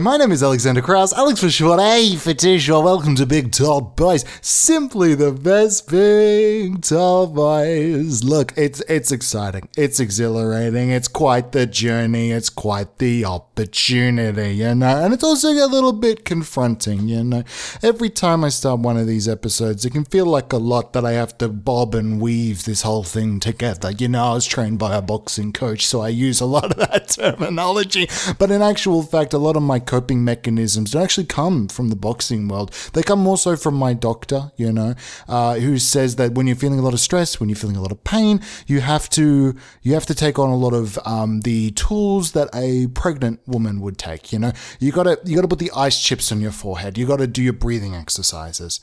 My name is Alexander Kraus, Alex for short, A for T-shirt. Welcome to Big Top Boys, simply the best Big Top Boys. Look, it's it's exciting, it's exhilarating, it's quite the journey, it's quite the opportunity, you know, and it's also a little bit confronting, you know. Every time I start one of these episodes, it can feel like a lot that I have to bob and weave this whole thing together. You know, I was trained by a boxing coach, so I use a lot of that terminology, but in actual fact, a lot of my coping mechanisms don't actually come from the boxing world. They come more so from my doctor, you know, uh, who says that when you're feeling a lot of stress, when you're feeling a lot of pain, you have to you have to take on a lot of um, the tools that a pregnant woman would take. You know, you gotta you gotta put the ice chips on your forehead. You gotta do your breathing exercises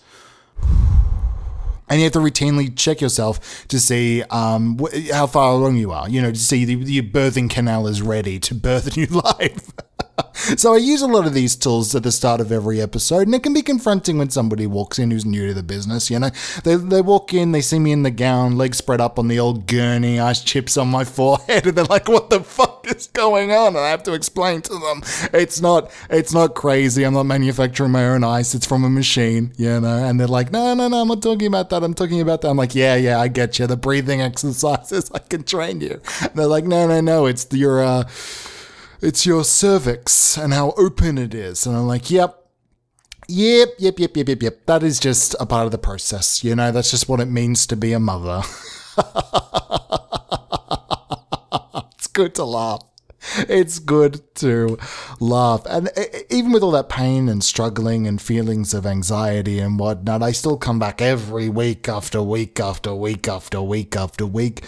and you have to routinely check yourself to see um, wh- how far along you are. You know, to see the, your birthing canal is ready to birth a new life. so I use a lot of these tools at the start of every episode, and it can be confronting when somebody walks in who's new to the business. You know, they they walk in, they see me in the gown, legs spread up on the old gurney, ice chips on my forehead, and they're like, "What the fuck is going on?" And I have to explain to them, it's not it's not crazy. I'm not manufacturing my own ice. It's from a machine. You know, and they're like, "No, no, no, I'm not talking about that. I'm talking about that." I'm like, "Yeah, yeah, I get you. The breathing exercises, I can train you." And they're like, "No, no, no, it's your." Uh, it's your cervix and how open it is. And I'm like, yep. Yep, yep, yep, yep, yep, yep. That is just a part of the process. You know, that's just what it means to be a mother. it's good to laugh. It's good to laugh. And even with all that pain and struggling and feelings of anxiety and whatnot, I still come back every week after week after week after week after week after week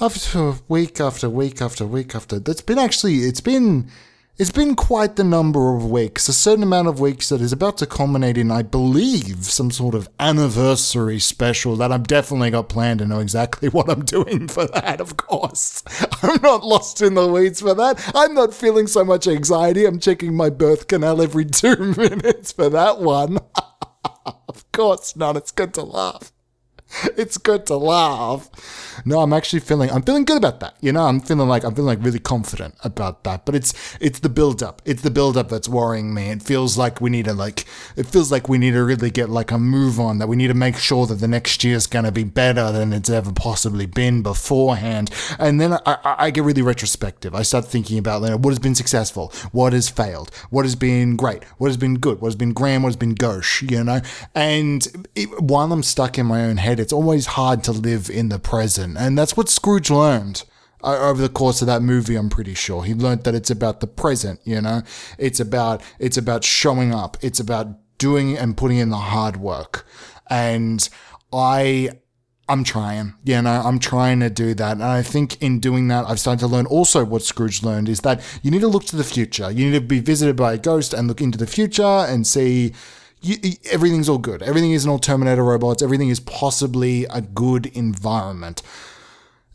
after week after week after week after. that's been actually it's been it's been quite the number of weeks, a certain amount of weeks that is about to culminate in, I believe, some sort of anniversary special that I've definitely got planned and know exactly what I'm doing for that, of course. I'm not lost in the weeds for that. I'm not feeling so much anxiety. I'm checking my birth canal every two minutes for that one. of course not. It's good to laugh. it's good to laugh. No, I'm actually feeling I'm feeling good about that. You know, I'm feeling like I'm feeling like really confident about that. But it's it's the build up. It's the build up that's worrying me. It feels like we need to like it feels like we need to really get like a move on that we need to make sure that the next year is gonna be better than it's ever possibly been beforehand. And then I, I, I get really retrospective. I start thinking about you know, what has been successful, what has failed, what has been great, what has been good, what has been grand, what has been gauche, you know? And it, while I'm stuck in my own head, it's always hard to live in the present. And that's what Scrooge learned uh, over the course of that movie i'm pretty sure. He learned that it's about the present you know? It's about it's about showing up. It's about doing and putting in the hard work. And i i'm trying you know? I'm trying to do that. And i think in doing that i've started to learn also what scrooge learned is that you need to look to the future. You need to be visited by a ghost and look into the future and see you, everything's all good. Everything is an all Terminator robots. Everything is possibly a good environment.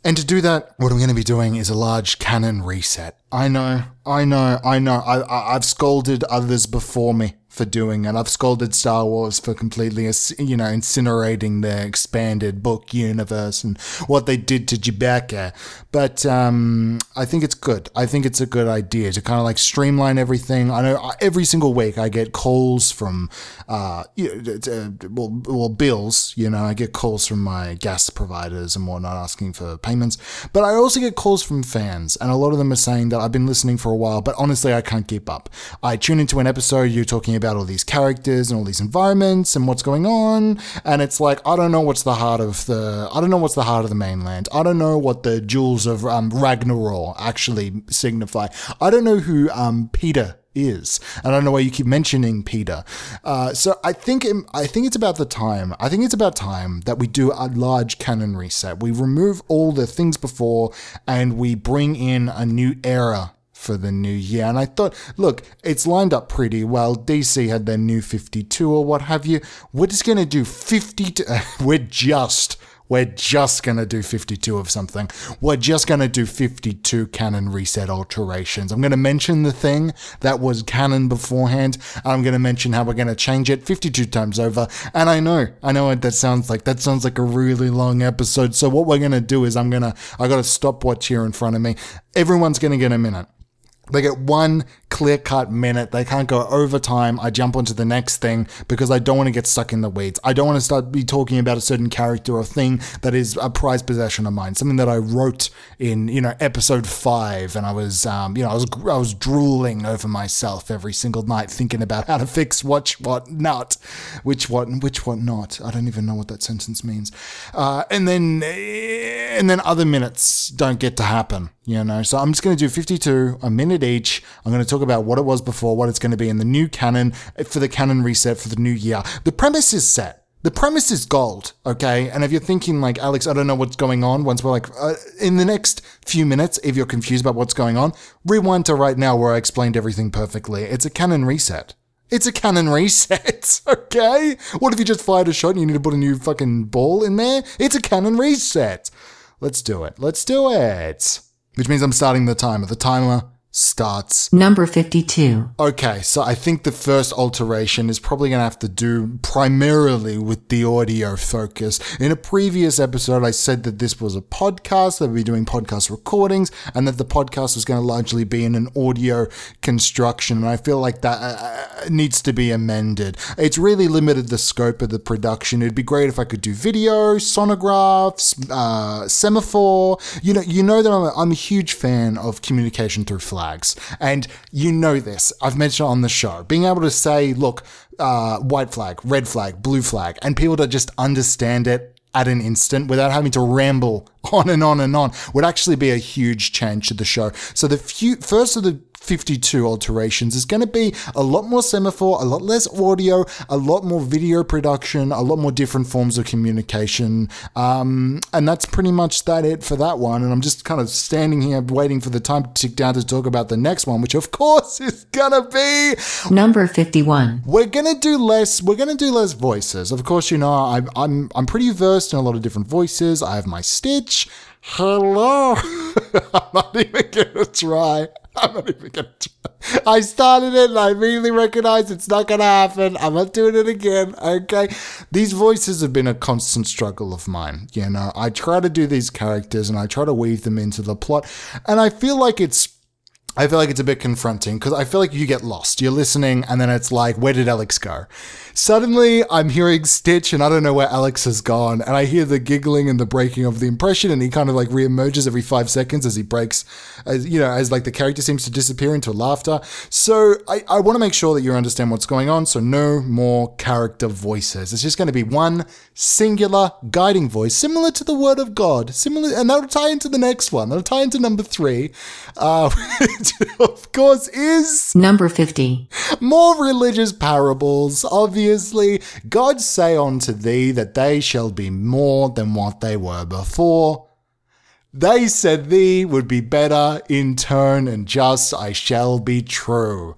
And to do that, what I'm going to be doing is a large canon reset. I know, I know, I know. I, I, I've scolded others before me for doing it. I've scolded Star Wars for completely, you know, incinerating their expanded book universe and what they did to Chewbacca. But um, I think it's good. I think it's a good idea to kind of like streamline everything. I know uh, every single week I get calls from, uh, you know, well, well, bills. You know, I get calls from my gas providers and whatnot asking for payments. But I also get calls from fans, and a lot of them are saying that I've been listening for a while, but honestly, I can't keep up. I tune into an episode, you're talking about all these characters and all these environments and what's going on, and it's like I don't know what's the heart of the I don't know what's the heart of the mainland. I don't know what the jewels of um, Ragnaros actually signify. I don't know who um, Peter is. And I don't know why you keep mentioning Peter. Uh, so I think it, I think it's about the time. I think it's about time that we do a large canon reset. We remove all the things before and we bring in a new era for the new year. And I thought, look, it's lined up pretty well. DC had their new 52 or what have you. We're just going to do 52. we're just we're just going to do 52 of something. We're just going to do 52 canon reset alterations. I'm going to mention the thing that was canon beforehand. I'm going to mention how we're going to change it 52 times over. And I know, I know what that sounds like. That sounds like a really long episode. So what we're going to do is I'm going to, I got a stopwatch here in front of me. Everyone's going to get a minute They get one clear cut minute. They can't go overtime. I jump onto the next thing because I don't want to get stuck in the weeds. I don't want to start be talking about a certain character or thing that is a prized possession of mine. Something that I wrote in, you know, episode five, and I was, um, you know, I was I was drooling over myself every single night thinking about how to fix what what not, which what which what not. I don't even know what that sentence means. Uh, and then and then other minutes don't get to happen. You know, so I'm just going to do 52, a minute each. I'm going to talk about what it was before, what it's going to be in the new canon for the canon reset for the new year. The premise is set. The premise is gold, okay? And if you're thinking like, Alex, I don't know what's going on, once we're like, uh, in the next few minutes, if you're confused about what's going on, rewind to right now where I explained everything perfectly. It's a canon reset. It's a canon reset, okay? What if you just fired a shot and you need to put a new fucking ball in there? It's a canon reset. Let's do it. Let's do it which means I'm starting the timer. The timer starts. Number 52. Okay, so I think the first alteration is probably going to have to do primarily with the audio focus. In a previous episode, I said that this was a podcast, that we'd be doing podcast recordings, and that the podcast was going to largely be in an audio construction. And I feel like that uh, needs to be amended. It's really limited the scope of the production. It'd be great if I could do video, sonographs, uh, semaphore. You know, you know that I'm a, I'm a huge fan of communication through flash flags. And you know this. I've mentioned it on the show. Being able to say, look, uh, white flag, red flag, blue flag, and people to just understand it at an instant without having to ramble on and on and on would actually be a huge change to the show. So the few, first of the 52 alterations is going to be a lot more semaphore, a lot less audio, a lot more video production, a lot more different forms of communication. Um, and that's pretty much that it for that one. And I'm just kind of standing here waiting for the time to tick down to talk about the next one, which of course is going to be number 51. We're going to do less, we're going to do less voices. Of course, you know, I, I'm, I'm pretty versed in a lot of different voices. I have my Stitch. Hello. I'm not even going to try. I'm not even gonna try. I started it and I immediately recognized it's not gonna happen. I'm not doing it again. Okay. These voices have been a constant struggle of mine. You know, I try to do these characters and I try to weave them into the plot. And I feel like it's I feel like it's a bit confronting because I feel like you get lost. You're listening, and then it's like, where did Alex go? Suddenly, I'm hearing Stitch, and I don't know where Alex has gone. And I hear the giggling and the breaking of the impression, and he kind of like reemerges every five seconds as he breaks, as you know, as like the character seems to disappear into laughter. So I, I want to make sure that you understand what's going on. So no more character voices. It's just going to be one singular guiding voice, similar to the Word of God, similar, and that'll tie into the next one. That'll tie into number three. Uh, of course, is number 50. More religious parables. Obviously, God say unto thee that they shall be more than what they were before. They said thee would be better in turn, and just I shall be true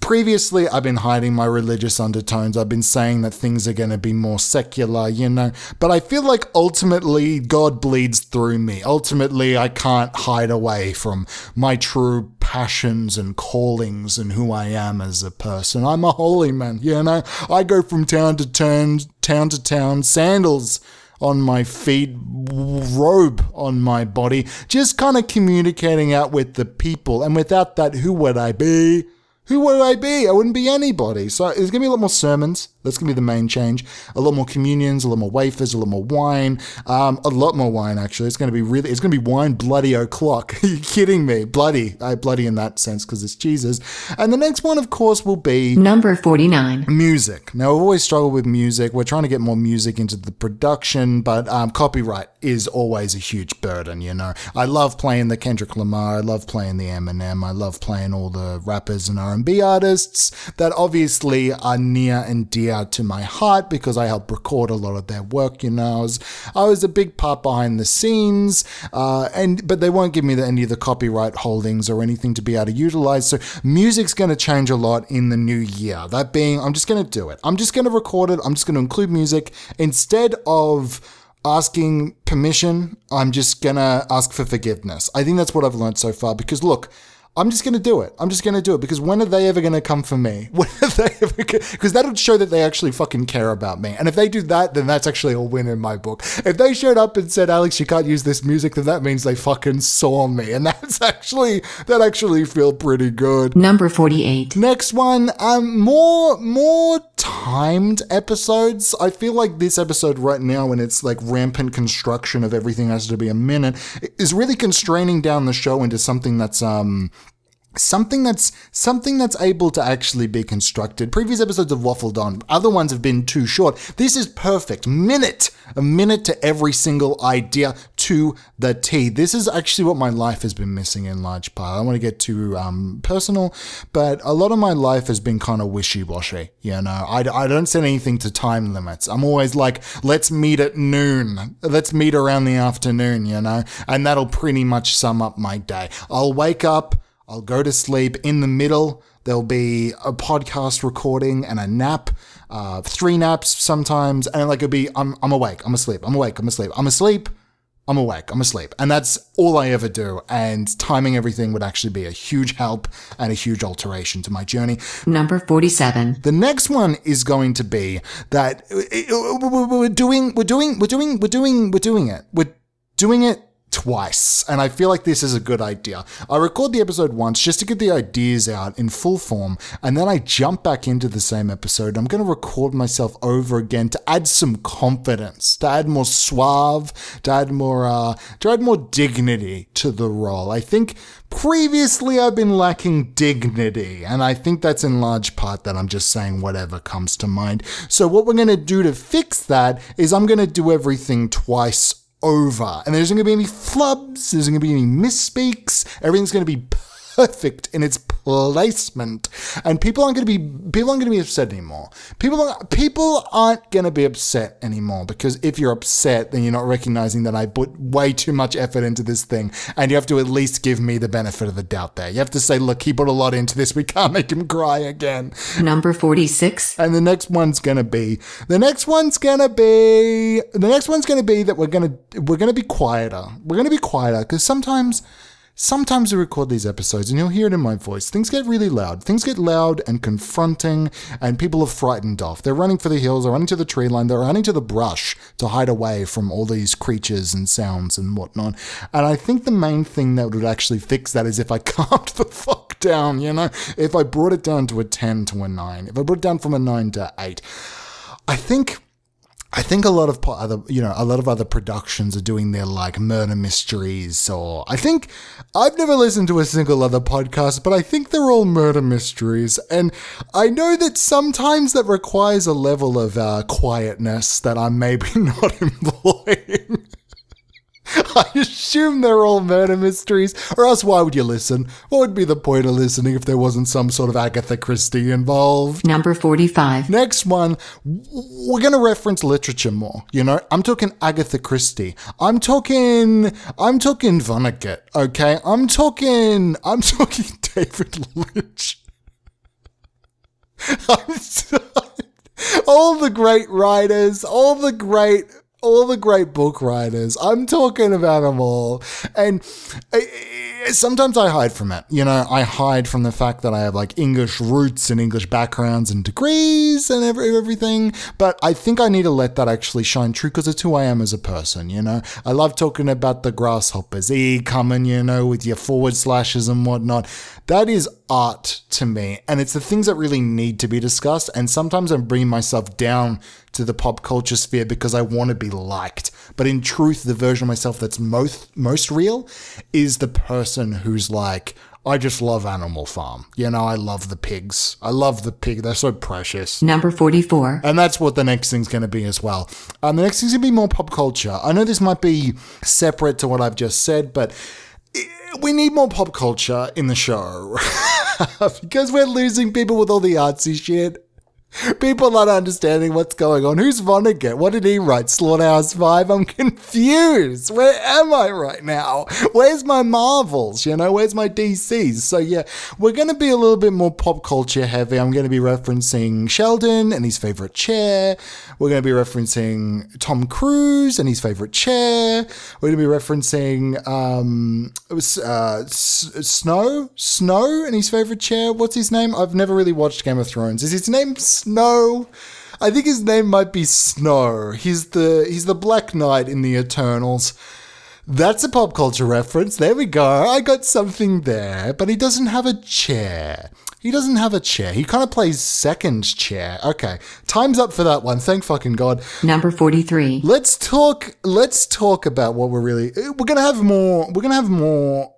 previously I've been hiding my religious undertones. I've been saying that things are going to be more secular, you know, but I feel like ultimately God bleeds through me. Ultimately, I can't hide away from my true passions and callings and who I am as a person. I'm a holy man, you know. I go from town to town, town to town, sandals on my feet, robe on my body, just kind of communicating out with the people. And without that, who would I be? Who would I be? I wouldn't be anybody. So there's going to be a lot more sermons. That's going to be the main change. A lot more communions, a lot more wafers, a lot more wine. Um, a lot more wine, actually. It's going to be really, it's going to be wine bloody o'clock. Are you kidding me? Bloody. I bloody in that sense because it's Jesus. And the next one, of course, will be number 49. Music. Now, I've always struggled with music. We're trying to get more music into the production, but um, copyright is always a huge burden, you know. I love playing the Kendrick Lamar. I love playing the Eminem. I love playing all the rappers and R&B artists that obviously are near and dear to my heart because I helped record a lot of their work. You know, I was, I was a big part behind the scenes, uh, and but they won't give me the, any of the copyright holdings or anything to be able to utilize. So music's going to change a lot in the new year. That being, I'm just going to do it. I'm just going to record it. I'm just going to include music instead of asking permission. I'm just going to ask for forgiveness. I think that's what I've learned so far because look. I'm just going to do it. I'm just going to do it because when are they ever going to come for me? When are they ever Because that'll show that they actually fucking care about me. And if they do that, then that's actually a win in my book. If they showed up and said, Alex, you can't use this music, then that means they fucking saw me. And that's actually, that actually feel pretty good. Number 48. Next one, um, more more timed episodes. I feel like this episode right now, when it's like rampant construction of everything has to be a minute, is really constraining down the show into something that's um something that's something that's able to actually be constructed. Previous episodes have waffled on. Other ones have been too short. This is perfect. Minute, a minute to every single idea to the T. This is actually what my life has been missing in large part. I don't want to get too um, personal, but a lot of my life has been kind of wishy-washy. You know, I, I don't set anything to time limits. I'm always like, let's meet at noon. Let's meet around the afternoon, you know, and that'll pretty much sum up my day. I'll wake up. I'll go to sleep. In the middle, there'll be a podcast recording and a nap, uh, three naps sometimes, and like it'll be I'm I'm awake, I'm asleep, I'm awake, I'm asleep, I'm asleep, I'm awake, I'm asleep, and that's all I ever do. And timing everything would actually be a huge help and a huge alteration to my journey. Number 47. The next one is going to be that we're doing, we're doing, we're doing, we're doing, we're doing it. We're doing it twice, and I feel like this is a good idea. I record the episode once just to get the ideas out in full form, and then I jump back into the same episode. I'm going to record myself over again to add some confidence, to add more suave, to add more, uh, to add more dignity to the role. I think previously I've been lacking dignity, and I think that's in large part that I'm just saying whatever comes to mind. So what we're going to do to fix that is I'm going to do everything twice over. And there's not going to be any flubs, there's not going to be any misspeaks, everything's going to be perfect in its placement. And people aren't going to be people aren't going to be upset anymore. People aren't, people aren't going to be upset anymore because if you're upset, then you're not recognizing that I put way too much effort into this thing, and you have to at least give me the benefit of the doubt. There, you have to say, look, he put a lot into this. We can't make him cry again. Number 46. And the next one's gonna be the next one's gonna be the next one's gonna be that we're gonna we're gonna be quieter. We're gonna be quieter because sometimes sometimes we record these episodes and you'll hear it in my voice. Things get really loud. Things get loud and confronting, and people are frightened off. They're running for the hills, they're running to the tree line, they're running to the brush to hide away from all these creatures and sounds and whatnot. And I think the main thing that would actually fix that is if I calmed the fuck down, you know? If I brought it down to a 10 to a 9, if I brought it down from a 9 to 8. I think I think a lot of other, you know, a lot of other productions are doing their like murder mysteries, or I think I've never listened to a single other podcast, but I think they're all murder mysteries, and I know that sometimes that requires a level of uh, quietness that I'm maybe not employing. I assume they're all murder mysteries, or else why would you listen? What would be the point of listening if there wasn't some sort of Agatha Christie involved? Number 45. Next one, we're going to reference literature more. You know, I'm talking Agatha Christie. I'm talking, I'm talking Vonnegut. Okay, I'm talking, I'm talking David Lynch. All the great writers, all the great all the great book writers. I'm talking about them all. And I, sometimes I hide from it. You know, I hide from the fact that I have like English roots and English backgrounds and degrees and every, everything. But I think I need to let that actually shine true because it's who I am as a person. You know, I love talking about the grasshoppers, E Cummings, you know, with your forward slashes and whatnot. That is art to me. And it's the things that really need to be discussed. And sometimes I'm bringing myself down to the pop culture sphere because I want to be liked. But in truth, the version of myself that's most most real is the person who's like, I just love Animal Farm. You know, I love the pigs. I love the pig. They're so precious. Number 44. And that's what the next thing's going to be as well. Um, the next thing's going to be more pop culture. I know this might be separate to what I've just said, but we need more pop culture in the show because we're losing people with all the artsy shit. People not understanding what's going on. Who's Vonnegut? What did he write? Slaughterhouse 5? I'm confused. Where am I right now? Where's my Marvels? You know, where's my DCs? So, yeah, we're going to be a little bit more pop culture heavy. I'm going to be referencing Sheldon and his favorite chair. We're going to be referencing Tom Cruise and his favorite chair. We're going to be referencing um, uh, Snow, Snow and his favorite chair. What's his name? I've never really watched Game of Thrones. Is his name Snow? I think his name might be Snow. He's the he's the Black Knight in the Eternals. That's a pop culture reference. There we go. I got something there. But he doesn't have a chair. He doesn't have a chair. He kind of plays second chair. Okay. Time's up for that one. Thank fucking God. Number 43. Let's talk let's talk about what we're really we're going to have more we're going to have more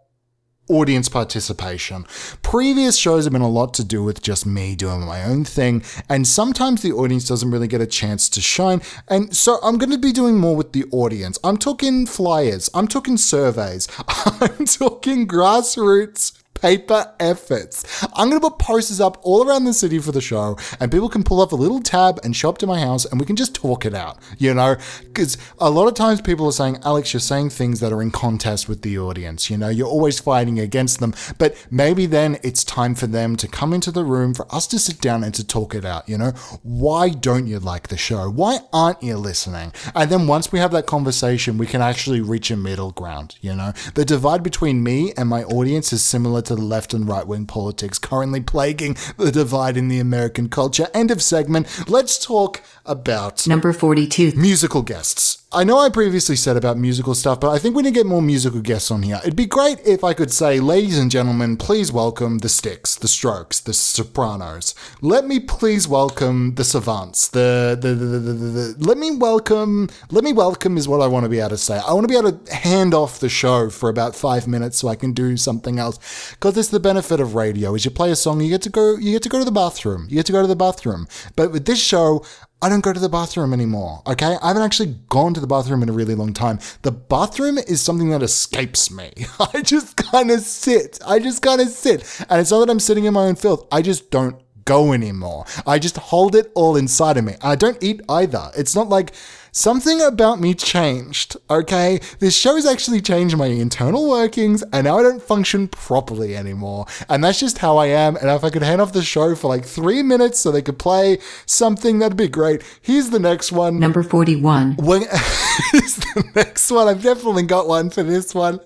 audience participation. Previous shows have been a lot to do with just me doing my own thing, and sometimes the audience doesn't really get a chance to shine. And so I'm going to be doing more with the audience. I'm talking flyers, I'm talking surveys, I'm talking grassroots paper efforts. I'm going to put posters up all around the city for the show, and people can pull up a little tab and show up to my house, and we can just talk it out, you know? Because a lot of times people are saying, Alex, you're saying things that are in contest with the audience, you know? You're always fighting against them, but maybe then it's time for them to come into the room, for us to sit down and to talk it out, you know? Why don't you like the show? Why aren't you listening? And then once we have that conversation, we can actually reach a middle ground, you know? The divide between me and my audience is similar to to the left and right wing politics currently plaguing the divide in the American culture. End of segment. Let's talk about number 42 musical guests. I know I previously said about musical stuff, but I think we need to get more musical guests on here. It'd be great if I could say, ladies and gentlemen, please welcome the Sticks, the Strokes, the Sopranos. Let me please welcome the Savants. The the, the, the, the, let me welcome. Let me welcome is what I want to be able to say. I want to be able to hand off the show for about five minutes so I can do something else. Because it's the benefit of radio. Is you play a song, you get to go. You get to go to the bathroom. You get to go to the bathroom. But with this show, I don't go to the bathroom anymore. Okay. I haven't actually gone to the bathroom in a really long time. The bathroom is something that escapes me. I just kind of sit. I just kind of sit. And it's not that I'm sitting in my own filth. I just don't go anymore. I just hold it all inside of me. And I don't eat either. It's not like something about me changed, okay? This show's actually changed my internal workings and now I don't function properly anymore. And that's just how I am. And if I could hand off the show for like three minutes so they could play something, that'd be great. Here's the next one. Number 41. When, here's the next one. I've definitely got one for this one.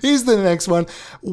Here's the next one. I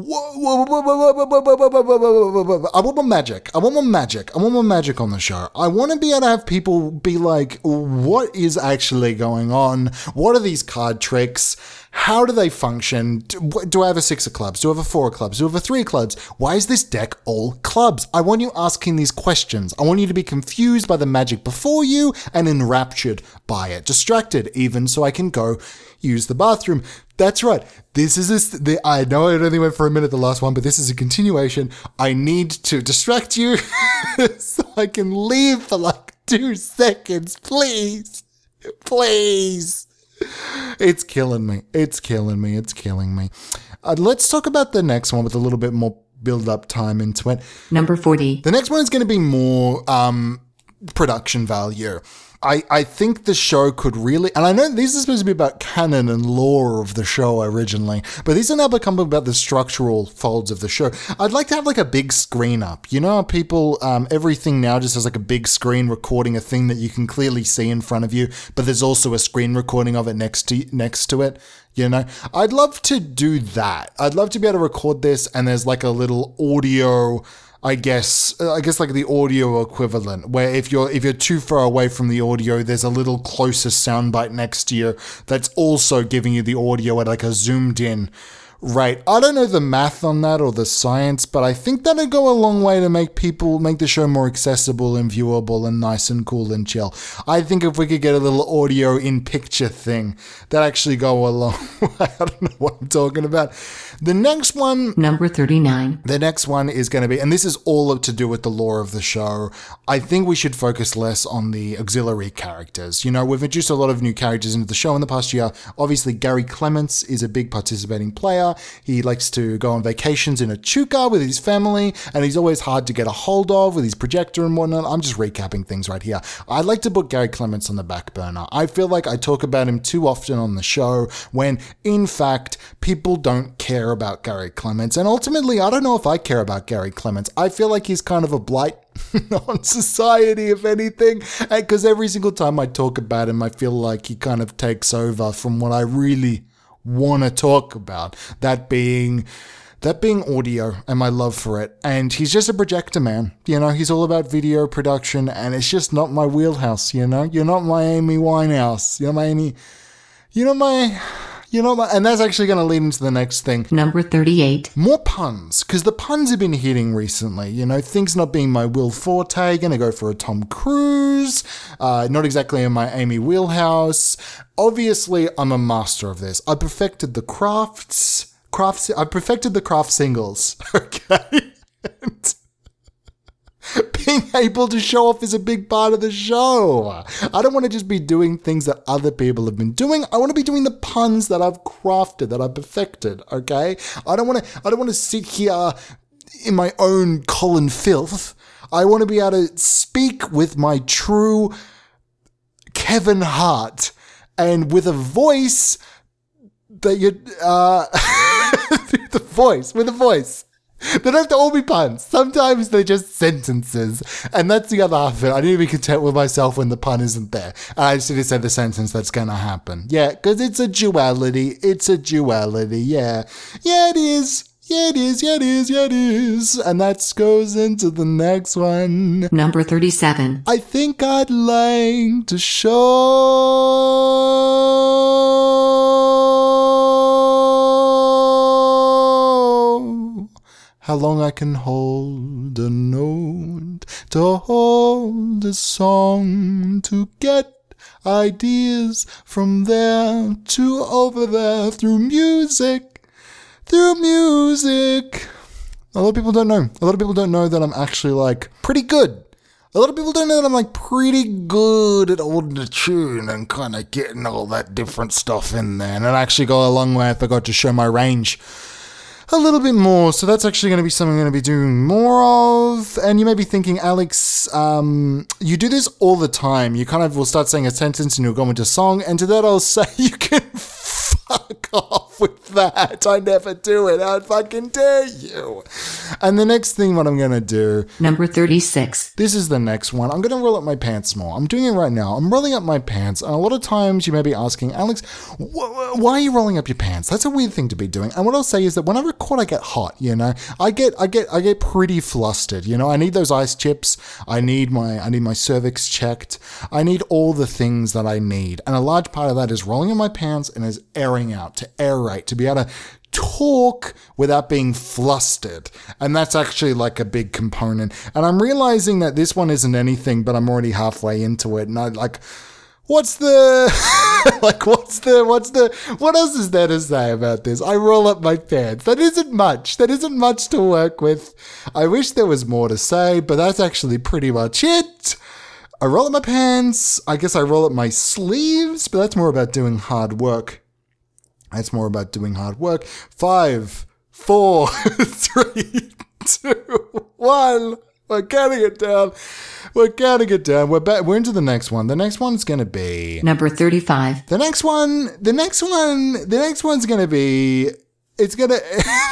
want more magic. I want more magic. I want more magic on the show. I want to be able to have people be like, what is actually going on? What are these card tricks? How do they function? Do, I have a six of clubs? Do I have a four of clubs? Do I have a three of clubs? Why is this deck all clubs? I want you asking these questions. I want you to be confused by the magic before you and enraptured by it, distracted even, so I can go use the bathroom. That's right. This is a, the, I know it only went for a minute, the last one, but this is a continuation. I need to distract you so I can leave for like two seconds, please. Please. It's killing me. It's killing me. It's killing me. Uh, let's talk about the next one with a little bit more build up time into it. Number 40. The next one is going to be more um, production value. I, I think the show could really, and I know these are supposed to be about canon and lore of the show originally, but these are now becoming about the structural folds of the show. I'd like to have like a big screen up. You know, people, um, everything now just has like a big screen recording a thing that you can clearly see in front of you, but there's also a screen recording of it next to next to it. You know, I'd love to do that. I'd love to be able to record this, and there's like a little audio I guess I guess like the audio equivalent, where if you're if you're too far away from the audio, there's a little closer soundbite next to you that's also giving you the audio at like a zoomed in Right. I don't know the math on that or the science, but I think that'd go a long way to make people make the show more accessible and viewable and nice and cool and chill. I think if we could get a little audio in picture thing, that actually go a long way. I don't know what I'm talking about. The next one, number 39. The next one is going to be, and this is all to do with the lore of the show. I think we should focus less on the auxiliary characters. You know, we've introduced a lot of new characters into the show in the past year. Obviously, Gary Clements is a big participating player. He likes to go on vacations in a Echuca with his family, and he's always hard to get a hold of with his projector and whatnot. I'm just recapping things right here. I'd like to put Gary Clements on the back burner. I feel like I talk about him too often on the show when, in fact, people don't care about Gary Clements. And ultimately, I don't know if I care about Gary Clements. I feel like he's kind of a blight on society, if anything. Because every single time I talk about him, I feel like he kind of takes over from what I really want to talk about. That being. That being audio and my love for it. And he's just a projector man. You know, he's all about video production and it's just not my wheelhouse, you know? You're not my Amy Winehouse. You're my Amy. You know my. You know my. And that's actually going to lead into the next thing Number 38. more puns because the puns have been hitting recently. You know, things not being my Will Forte, gonna go for a Tom Cruise, uh, not exactly in my Amy wheelhouse. Obviously, I'm a master of this. I perfected the crafts. Crafts. I perfected the craft singles. Okay. And being able to show off is a big part of the show. I don't want to just be doing things that other people have been doing. I want to be doing the puns that I've crafted, that I've perfected. Okay. I don't want to. I don't want to sit here in my own Colin filth. I want to be able to speak with my true Kevin Hart and with a voice that you uh the voice with a voice they don't have to all be puns. Sometimes they're just sentences. And that's the other half of it. I need to be content with myself when the pun isn't there. And I just need to say the sentence that's going to happen. Yeah, because it's a duality. It's a duality. Yeah. Yeah, it is. Yeah, it is. Yeah, it is. Yeah, it is. And that goes into the next one. Number 37. I think I'd like to show how long I can hold a note, to hold a song, to get ideas from there to over there through music, through music. A lot of people don't know. A lot of people don't know that I'm actually like pretty good. A lot of people don't know that I'm like pretty good at holding a tune and kind of getting all that different stuff in there. And it actually go a long way I got to show my range a little bit more. So that's actually going to be something I'm going to be doing more of. And you may be thinking, Alex, um, you do this all the time. You kind of will start saying a sentence and you'll go into song. And to that, I'll say you can fuck off with that. I never do it. How fucking dare you? And the next thing, what I'm going to do Number 36. this is the next one. I'm going to roll up my pants more. I'm doing it right now. I'm rolling up my pants. And a lot of times you may be asking, Alex, wh- wh- why are you rolling up your pants? That's a weird thing to be doing. And what I'll say is that when I record, I get hot, you know, I get, I get, I get pretty flustered, you know, I need those ice chips. I need my, I need my cervix checked. I need all the things that I need. And a large part of that is rolling up my pants and is airing out to to be able to talk without being flustered. And that's actually like a big component. And I'm realizing that this one isn't anything, but I'm already halfway into it. And I like, what's the, like, what's the, what's the, what else is there to say about this? I roll up my pants. That isn't much. That isn't much to work with. I wish there was more to say, but that's actually pretty much it. I roll up my pants. I guess I roll up my sleeves, but that's more about doing hard work. It's more about doing hard work. Five, four, three, two, one. We're counting it down. We're counting it down. We're back. We're into the next one. The next one's gonna be Number 35. the next one. The next one. The next one's gonna be. It's gonna.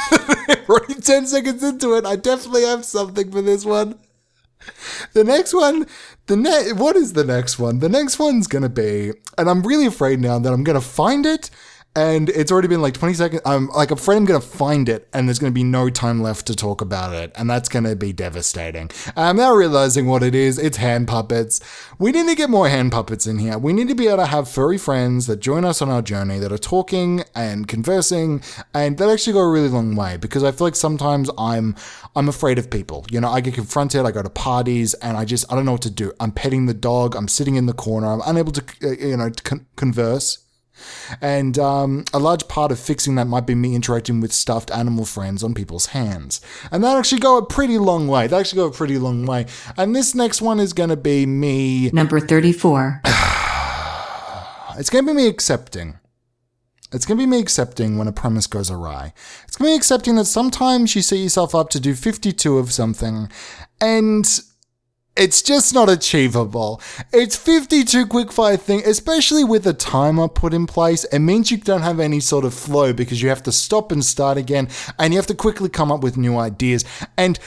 we're already ten seconds into it. I definitely have something for this one. The next one, the ne- what is the next one? The next one's gonna be, and I'm really afraid now that I'm gonna find it, and it's already been like 20 seconds. I'm like afraid I'm gonna find it, and there's gonna be no time left to talk about it, and that's gonna be devastating. I'm now realizing what it is. It's hand puppets. We need to get more hand puppets in here. We need to be able to have furry friends that join us on our journey, that are talking and conversing, and that actually go a really long way. Because I feel like sometimes I'm I'm afraid of people. You know, I get confronted. I go to parties, and I just I don't know what to do. I'm petting the dog. I'm sitting in the corner. I'm unable to uh, you know to con- converse. And um, a large part of fixing that might be me interacting with stuffed animal friends on people's hands. And that actually go a pretty long way. That actually go a pretty long way. And this next one is going to be me. Number 34. It's going to be me accepting. It's going to be me accepting when a premise goes awry. It's going to be accepting that sometimes you set yourself up to do 52 of something and it's just not achievable. It's 52 quickfire thing, especially with a timer put in place. It means you don't have any sort of flow because you have to stop and start again and you have to quickly come up with new ideas. And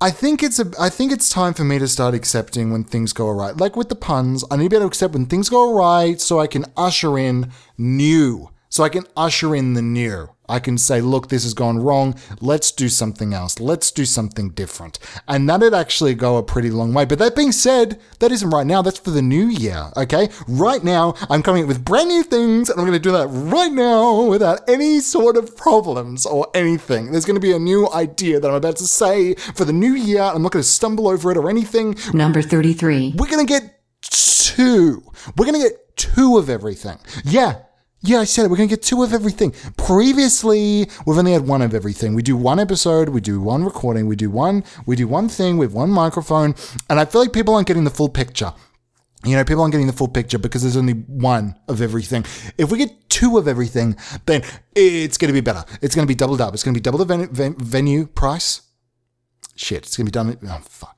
I think it's a I think it's time for me to start accepting when things go awry. Like with the puns, I need to be able to accept when things go awry so I can usher in new. So I can usher in the new. I can say, look, this has gone wrong. Let's do something else. Let's do something different. And that'd actually go a pretty long way. But that being said, that isn't right now. That's for the new year. Okay. Right now, I'm coming up with brand new things and I'm going to do that right now without any sort of problems or anything. There's going to be a new idea that I'm about to say for the new year. I'm not going to stumble over it or anything. Number 33. We're going to get two. We're going to get two of everything. Yeah. Yeah, I said it. We're going to get two of everything. Previously, we've only had one of everything. We do one episode, we do one recording, we do one, we do one thing with one microphone, and I feel like people aren't getting the full picture. You know, people aren't getting the full picture because there's only one of everything. If we get two of everything, then it's going to be better. It's going to be doubled up. It's going to be double the ven- ven- venue price. Shit, it's going to be done. Oh, fuck.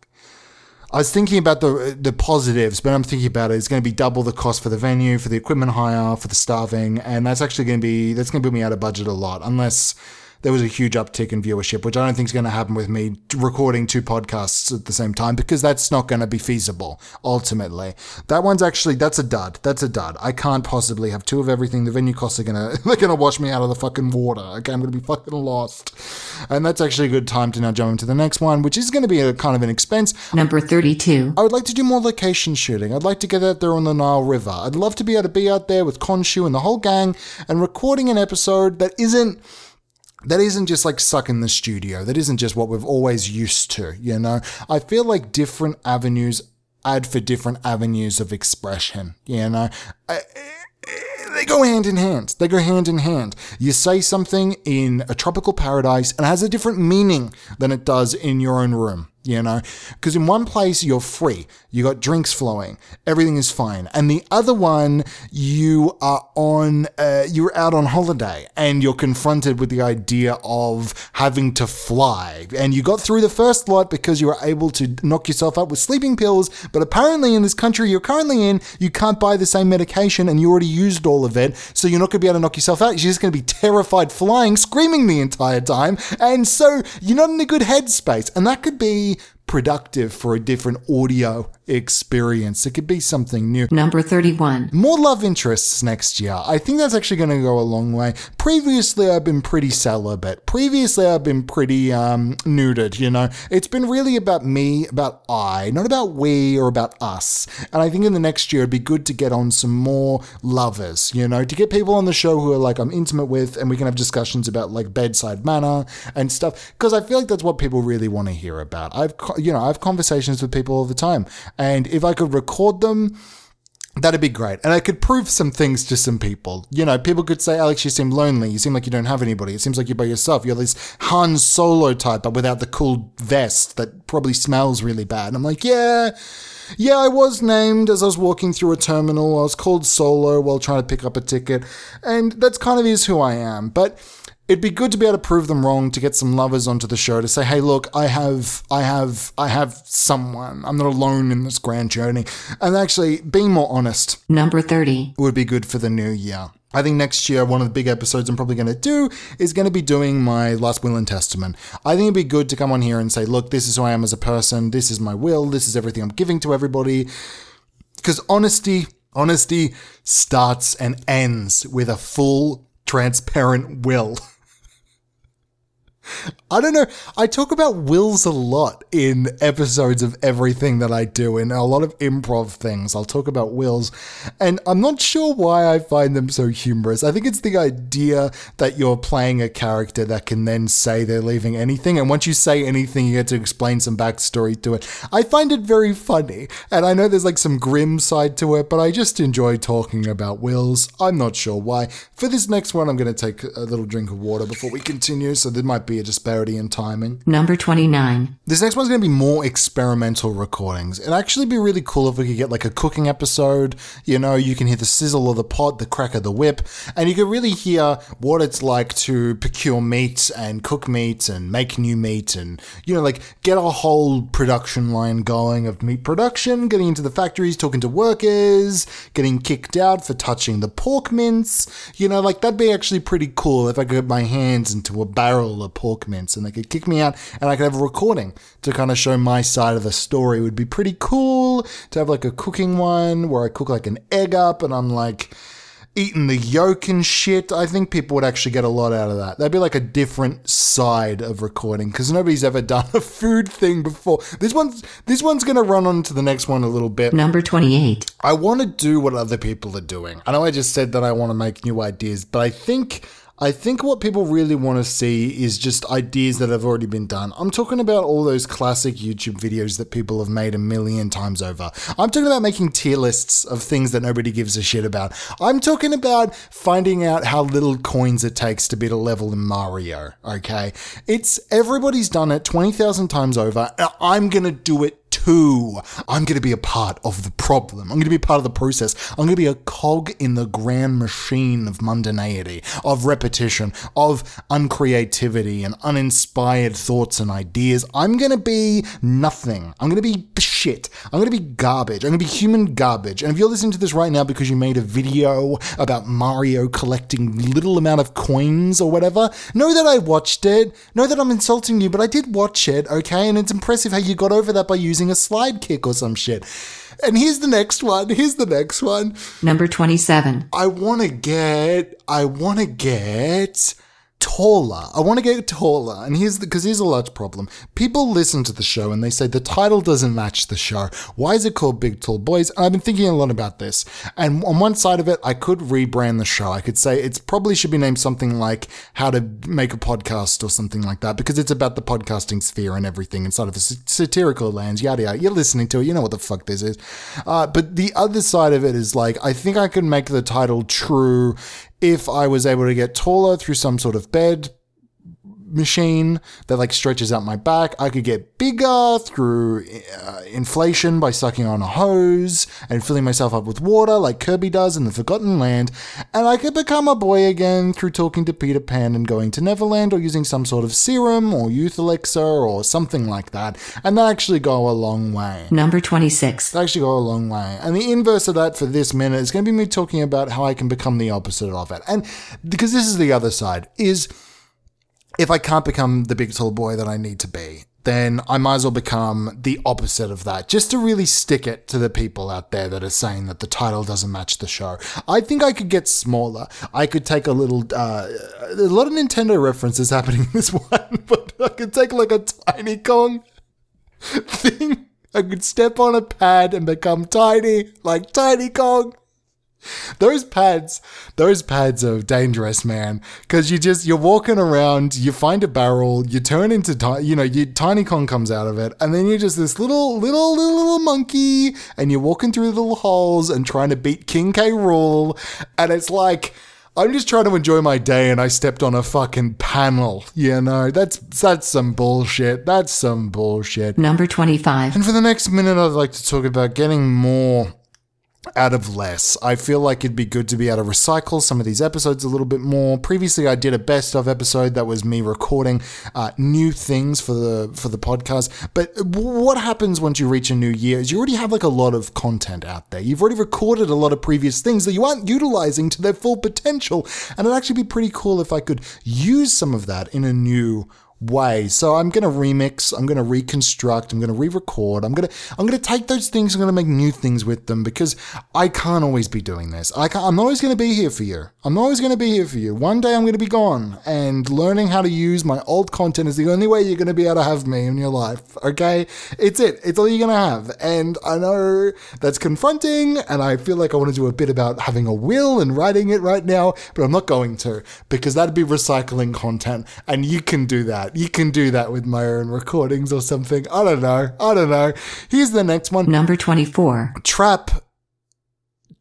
I was thinking about the the positives, but I'm thinking about it. It's going to be double the cost for the venue, for the equipment hire, for the staffing, and that's actually going to be that's going to put me out of budget a lot, unless there was a huge uptick in viewership, which I don't think is going to happen with me recording two podcasts at the same time because that's not going to be feasible ultimately. That one's actually that's a dud. That's a dud. I can't possibly have two of everything. The venue costs are gonna they're gonna wash me out of the fucking water. Okay, I'm gonna be fucking lost. And that's actually a good time to now jump into the next one, which is going to be a kind of an expense. Number 32. I would like to do more location shooting. I'd like to get out there on the Nile River. I'd love to be able to be out there with Khonshu and the whole gang and recording an episode that isn't that isn't just like suck in the studio. That isn't just what we've always used to, you know? I feel like different avenues add for different avenues of expression, you know? I, they go hand in hand. They go hand in hand. You say something in a tropical paradise and it has a different meaning than it does in your own room you know? Because in one place, you're free, you got drinks flowing, everything is fine. And the other one, you are on, uh, you're out on holiday and you're confronted with the idea of having to fly. And you got through the first lot because you were able to knock yourself up with sleeping pills. But apparently, in this country you're currently in, you can't buy the same medication and you already used all of it. So you're not going to be able to knock yourself out. You're just going to be terrified flying, screaming the entire time. And so you're not in a good headspace. And that could be productive for a different audio experience. It could be something new. Number 31. More love interests next year. I think that's actually going to go a long way. Previously, I've been pretty celibate. Previously, I've been pretty um, nuded, you know. It's been really about me, about I, not about we or about us. And I think in the next year, it'd be good to get on some more lovers, you know, to get people on the show who are like I'm intimate with and we can have discussions about like bedside manner and stuff. Because I feel like that's what people really want to hear about. I've, you know, I have conversations with people all the time. And if I could record them, That'd be great. And I could prove some things to some people. You know, people could say, Alex, you seem lonely. You seem like you don't have anybody. It seems like you're by yourself. You're this Han Solo type, but without the cool vest that probably smells really bad. And I'm like, yeah, yeah, I was named as I was walking through a terminal. I was called Solo while trying to pick up a ticket. And that's kind of is who I am. But it'd be good to be able to prove them wrong to get some lovers onto the show to say hey look i have i have i have someone i'm not alone in this grand journey and actually being more honest Number 30. would be good for the new year I think next year, one of the big episodes I'm probably going to do is going to be doing my last will and testament. I think it'd be good to come on here and say, look, this is who I am as a person. This is my will. This is everything I'm giving to everybody. Because honesty, honesty starts and ends with a full, transparent will. I don't know. I talk about wills a lot in episodes of everything that I do, in a lot of improv things. I'll talk about wills, and I'm not sure why I find them so humorous. I think it's the idea that you're playing a character that can then say they're leaving anything, and once you say anything, you get to explain some backstory to it. I find it very funny, and I know there's like some grim side to it, but I just enjoy talking about wills. I'm not sure why. For this next one, I'm going to take a little drink of water before we continue, so there might be be a disparity in timing. Number 29. This next one's going to be more experimental recordings. It'd actually be really cool if we could get like a cooking episode. You know, you can hear the sizzle of the pot, the crack of the whip, and you can really hear what it's like to procure meat and cook meat and make new meat and, you know, like get a whole production line going of meat production, getting into the factories, talking to workers, getting kicked out for touching the pork mince. You know, like that'd be actually pretty cool if I could get my hands into a barrel of pork mince and they could kick me out and I could have a recording to kind of show my side of the story. It would be pretty cool to have like a cooking one where I cook like an egg up and I'm like eating the yolk and shit. I think people would actually get a lot out of that. That'd be like a different side of recording because nobody's ever done a food thing before. This one's this one's gonna run on to the next one a little bit. Number 28. I want to do what other people are doing. I know I just said that I want to make new ideas, but I think I think what people really want to see is just ideas that have already been done. I'm talking about all those classic YouTube videos that people have made a million times over. I'm talking about making tier lists of things that nobody gives a shit about. I'm talking about finding out how little coins it takes to beat a level in Mario, okay? It's everybody's done it 20,000 times over. I'm going to do it too. I'm going to be a part of the problem. I'm going to be part of the process. I'm going to be a cog in the grand machine of mundanity, of repetition, of uncreativity and uninspired thoughts and ideas. I'm going to be nothing. I'm going to be shit. I'm going to be garbage. I'm going to be human garbage. And if you're listening to this right now because you made a video about Mario collecting little amount of coins or whatever, know that I watched it. Know that I'm insulting you, but I did watch it, okay? And it's impressive how you got over that by using a slide kick or some shit. And here's the next one. Here's the next one. Number 27. I want to get, I want to get taller. I want to get taller. And here's the, because here's a large problem. People listen to the show and they say the title doesn't match the show. Why is it called Big Tall Boys? And I've been thinking a lot about this. And on one side of it, I could rebrand the show. I could say it's probably should be named something like How to Make a Podcast or something like that because it's about the podcasting sphere and everything inside of s- satirical lens, yada yada. You're listening to it, you know what the fuck this is. Uh, but the other side of it is like, I think I could make the title true if I was able to get taller through some sort of bed machine that like stretches out my back. I could get bigger through uh, inflation by sucking on a hose and filling myself up with water like Kirby does in the Forgotten Land. And I could become a boy again through talking to Peter Pan and going to Neverland or using some sort of serum or youth elixir or something like that. And that actually go a long way. Number 26. They actually go a long way. And the inverse of that for this minute is going to be me talking about how I can become the opposite of it. And because this is the other side, is if I can't become the big tall boy that I need to be, then I might as well become the opposite of that, just to really stick it to the people out there that are saying that the title doesn't match the show. I think I could get smaller. I could take a little, uh, a lot of Nintendo references happening in this one, but I could take like a tiny Kong thing. I could step on a pad and become tiny, like Tiny Kong. Those pads, those pads are dangerous, man. Because you just you're walking around, you find a barrel, you turn into ti- you know, you, Tiny Kong comes out of it, and then you're just this little little little little monkey, and you're walking through the little holes and trying to beat King K. Rool, and it's like. I'm just trying to enjoy my day and I stepped on a fucking panel. You know, that's that's some bullshit. That's some bullshit. Number 25. And for the next minute, I'd like to talk about getting more out of less. I feel like it'd be good to be able to recycle some of these episodes a little bit more. Previously, I did a best of episode that was me recording uh, new things for the for the podcast. But what happens once you reach a new year is you already have like a lot of content out there. You've already recorded a lot of previous things that you aren't utilizing to their full potential, and it'd actually be pretty cool if I could use some of that in a new way. So I'm going to remix, I'm going to reconstruct, I'm going to re-record. I'm going to I'm going to take those things, I'm going to make new things with them because I can't always be doing this. I can't, I'm not always going to be here for you. I'm not always going to be here for you. One day I'm going to be gone and learning how to use my old content is the only way you're going to be able to have me in your life. Okay? It's it. It's all you're going to have. And I know that's confronting and I feel like I want to do a bit about having a will and writing it right now, but I'm not going to because that'd be recycling content and you can do that. You can do that with my own recordings or something. I don't know. I don't know. Here's the next one. Number 24. Trap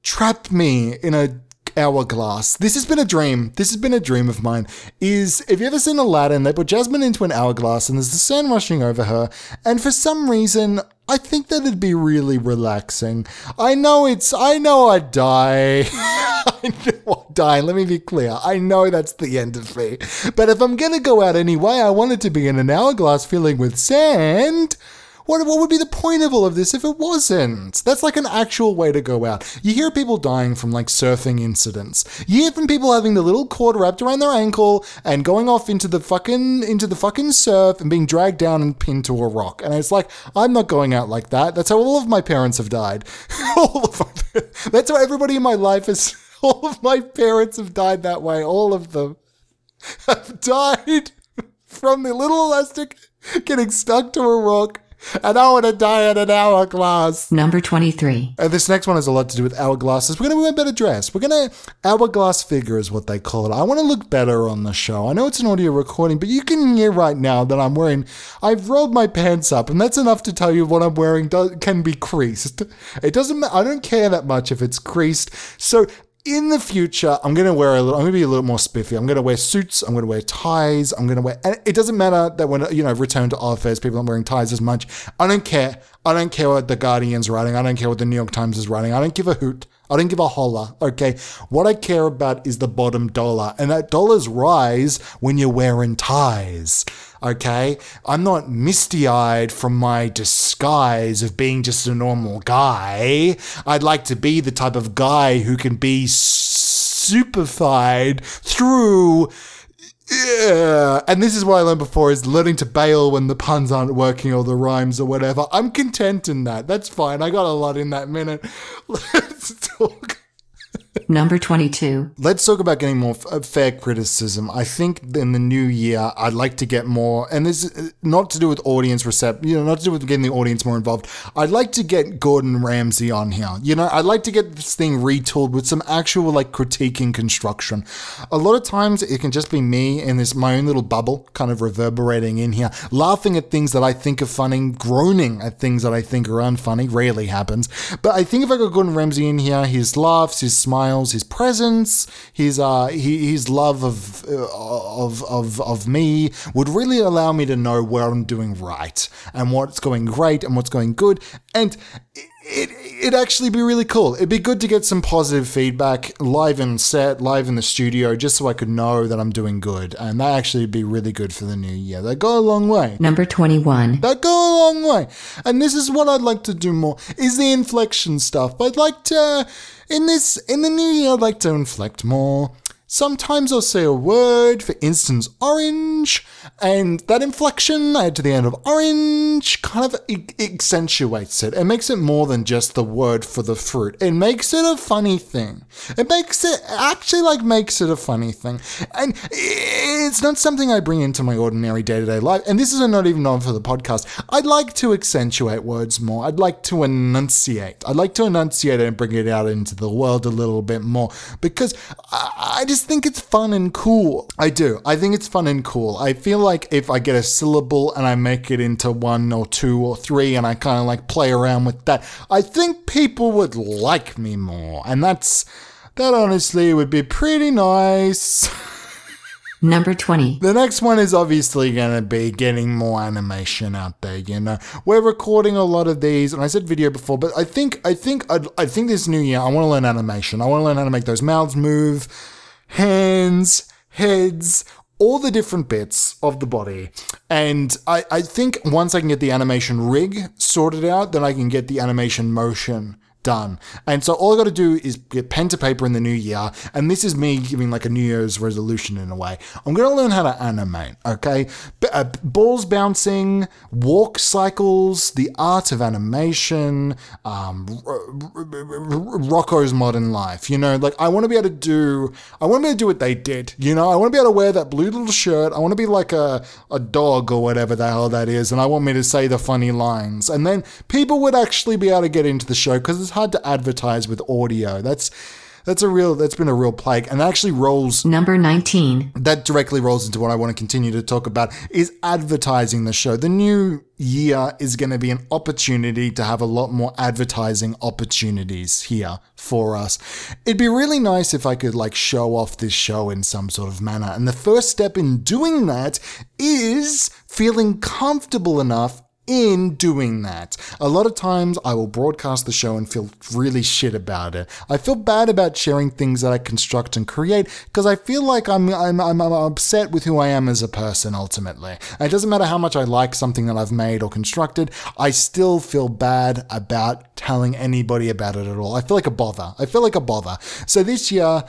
trap me in a hourglass. This has been a dream. This has been a dream of mine. Is have you ever seen Aladdin, they put Jasmine into an hourglass and there's the sand rushing over her, and for some reason, I think that it'd be really relaxing. I know it's. I know I'd die. I know I'd die. Let me be clear. I know that's the end of me. But if I'm gonna go out anyway, I want it to be in an hourglass filling with sand. What, what would be the point of all of this if it wasn't? That's like an actual way to go out. You hear people dying from like surfing incidents. You hear from people having the little cord wrapped around their ankle and going off into the fucking into the fucking surf and being dragged down and pinned to a rock. And it's like I'm not going out like that. That's how all of my parents have died. all of my, that's how everybody in my life is. All of my parents have died that way. All of them have died from the little elastic getting stuck to a rock. And I want to die in an hourglass. Number 23. And this next one has a lot to do with hourglasses. We're going to wear a better dress. We're going to hourglass figure is what they call it. I want to look better on the show. I know it's an audio recording, but you can hear right now that I'm wearing. I've rolled my pants up, and that's enough to tell you what I'm wearing do, can be creased. It doesn't. I don't care that much if it's creased. So in the future, I'm gonna wear a little. I'm gonna be a little more spiffy. I'm gonna wear suits. I'm gonna wear ties. I'm gonna wear. And it doesn't matter that when you know return to office, people aren't wearing ties as much. I don't care. I don't care what the Guardian's writing. I don't care what the New York Times is writing. I don't give a hoot. I don't give a holler. Okay. What I care about is the bottom dollar, and that dollars rise when you're wearing ties. Okay. I'm not misty eyed from my disguise of being just a normal guy. I'd like to be the type of guy who can be superfied through. Yeah, and this is what I learned before is learning to bail when the puns aren't working or the rhymes or whatever. I'm content in that. That's fine. I got a lot in that minute. Talk. Number 22. Let's talk about getting more f- uh, fair criticism. I think in the new year, I'd like to get more, and this is not to do with audience recept, you know, not to do with getting the audience more involved. I'd like to get Gordon Ramsay on here. You know, I'd like to get this thing retooled with some actual like critiquing construction. A lot of times, it can just be me in this my own little bubble, kind of reverberating in here, laughing at things that I think are funny, groaning at things that I think are unfunny. Rarely happens, but I think if I got Gordon Ramsay in here, his laughs, his smiles, his presence, his uh, he, his love of, uh, of of of me would really allow me to know where I'm doing right and what's going great and what's going good, and it, it it'd actually be really cool. It'd be good to get some positive feedback live in set, live in the studio, just so I could know that I'm doing good, and that actually would be really good for the new year. That go a long way. Number 21. That go a long way. And this is what I'd like to do more is the inflection stuff. I'd like to in this in the new year I'd like to inflect more. Sometimes I'll say a word, for instance, orange, and that inflection I add to the end of orange kind of accentuates it. It makes it more than just the word for the fruit. It makes it a funny thing. It makes it actually like makes it a funny thing. And it's not something I bring into my ordinary day to day life. And this is not even on for the podcast. I'd like to accentuate words more. I'd like to enunciate. I'd like to enunciate and bring it out into the world a little bit more because I, I just think it's fun and cool. I do. I think it's fun and cool. I feel like if I get a syllable and I make it into one or two or three and I kind of like play around with that, I think people would like me more. And that's, that honestly would be pretty nice. Number 20. The next one is obviously going to be getting more animation out there. You know, we're recording a lot of these, and I said video before, but I think I think I'd, I think this new year I want to learn animation. I want to learn how to make those mouths move, hands, heads. All the different bits of the body. And I, I think once I can get the animation rig sorted out, then I can get the animation motion done. And so all I got to do is get pen to paper in the new year. And this is me giving like a New Year's resolution in a way. I'm going to learn how to animate, okay? B- uh, balls bouncing, walk cycles, the art of animation, um, R- R- R- Rocko's modern life. You know, like I want to be able to do, I want to be able to do what they did. You know, I want to be able to wear that blue little shirt. I want to be like a, a dog or whatever the hell that is. And I want me to say the funny lines. And then people would actually be able to get into the show because it's hard to advertise with audio. That's That's a real. That's been a real plague, and that actually rolls. Number 19. That directly rolls into what I want to continue to talk about is advertising the show. The new year is going to be an opportunity to have a lot more advertising opportunities here for us. It'd be really nice if I could like show off this show in some sort of manner. And the first step in doing that is feeling comfortable enough in doing that. A lot of times I will broadcast the show and feel really shit about it. I feel bad about sharing things that I construct and create because I feel like I'm, I'm, I'm, upset with who I am as a person ultimately. It doesn't matter how much I like something that I've made or constructed, I still feel bad about telling anybody about it at all. I feel like a bother. I feel like a bother. So this year,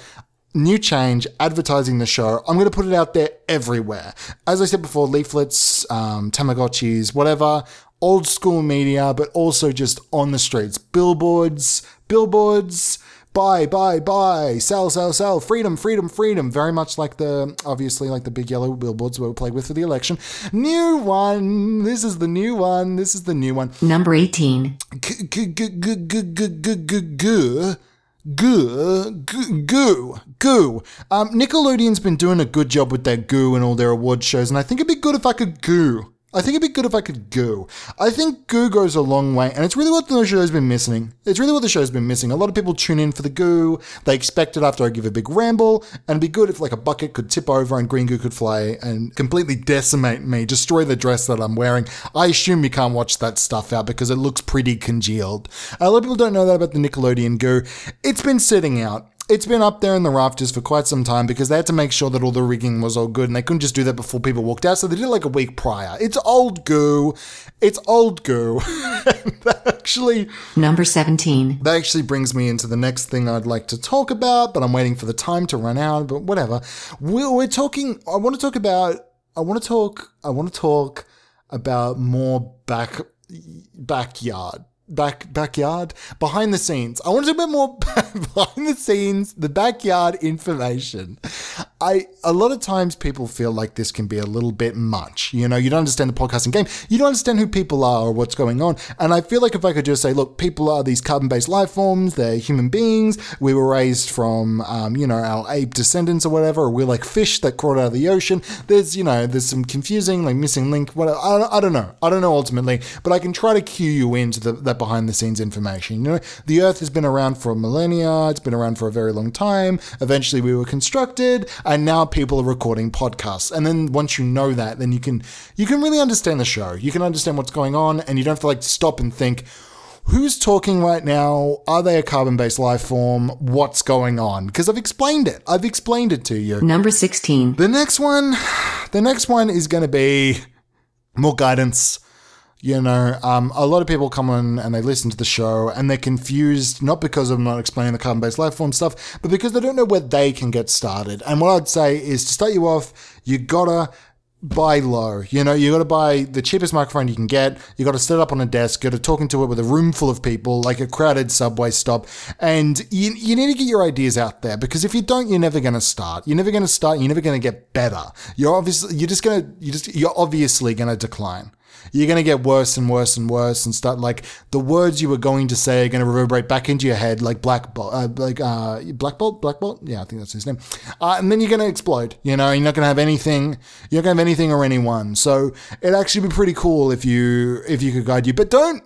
new change, advertising the show. I'm going to put it out there everywhere. As I said before, leaflets, um, Tamagotchis, whatever, old school media, but also just on the streets. Billboards, billboards, buy, buy, buy, sell, sell, sell, freedom, freedom, freedom. Very much like the, obviously, like the big yellow billboards we were played with for the election. New one. This is the new one. This is the new one. Number 18. Goo, goo, goo, goo, goo. Um, Nickelodeon's been doing a good job with their goo and all their award shows, and I think it'd be good if I could goo. I think it'd be good if I could goo. I think goo goes a long way, and it's really what the show's been missing. It's really what the show's been missing. A lot of people tune in for the goo. They expect it after I give a big ramble, and it'd be good if like a bucket could tip over and green goo could fly and completely decimate me, destroy the dress that I'm wearing. I assume you can't watch that stuff out because it looks pretty congealed. A lot of people don't know that about the Nickelodeon goo. It's been sitting out it's been up there in the rafters for quite some time because they had to make sure that all the rigging was all good and they couldn't just do that before people walked out. So they did it like a week prior. It's old goo. It's old goo. that actually Number 17. that actually brings me into the next thing I'd like to talk about, but I'm waiting for the time to run out, but whatever. We're, we're talking, I want to talk about, I want to talk, I want to talk about more back, backyard. Back backyard behind the scenes. I want to talk about more behind the scenes, the backyard information. I a lot of times people feel like this can be a little bit much. You know, you don't understand the podcasting game. You don't understand who people are or what's going on. And I feel like if I could just say, look, people are these carbon-based life forms. They're human beings. We were raised from, um, you know, our ape descendants or whatever. Or we're like fish that crawled out of the ocean. There's, you know, there's some confusing, like missing link. What I, I don't know. I don't know ultimately, but I can try to cue you into the, that behind the scenes information. You know, the Earth has been around for millennia. It's been around for a very long time. Eventually, we were constructed, and now people are recording podcasts. And then once you know that, then you can you can really understand the show. You can understand what's going on, and you don't have to like stop and think. Who's talking right now? Are they a carbon based life form? What's going on? Because I've explained it. I've explained it to you. Number 16. The next one, the next one is going to be more guidance. You know, um, a lot of people come on and they listen to the show and they're confused, not because I'm not explaining the carbon based life form stuff, but because they don't know where they can get started. And what I'd say is to start you off, you gotta buy low. You know, you got to buy the cheapest microphone you can get. You got to set it up on a desk. You got to talk into it with a room full of people, like a crowded subway stop. And you, you need to get your ideas out there because if you don't, you're never going to start. You're never going to start. You're never going to get better. You're obviously you're just going to you just you're obviously going to decline. You're going to get worse and worse and worse and start like the words you were going to say are going to reverberate back into your head like black bolt, uh, like uh, black bolt, black bolt. Yeah, I think that's his name. Uh, and then you're going to explode. You know, you're not going to have anything. You're not going to have anything or anyone. So it'd actually be pretty cool if you if you could guide you, but don't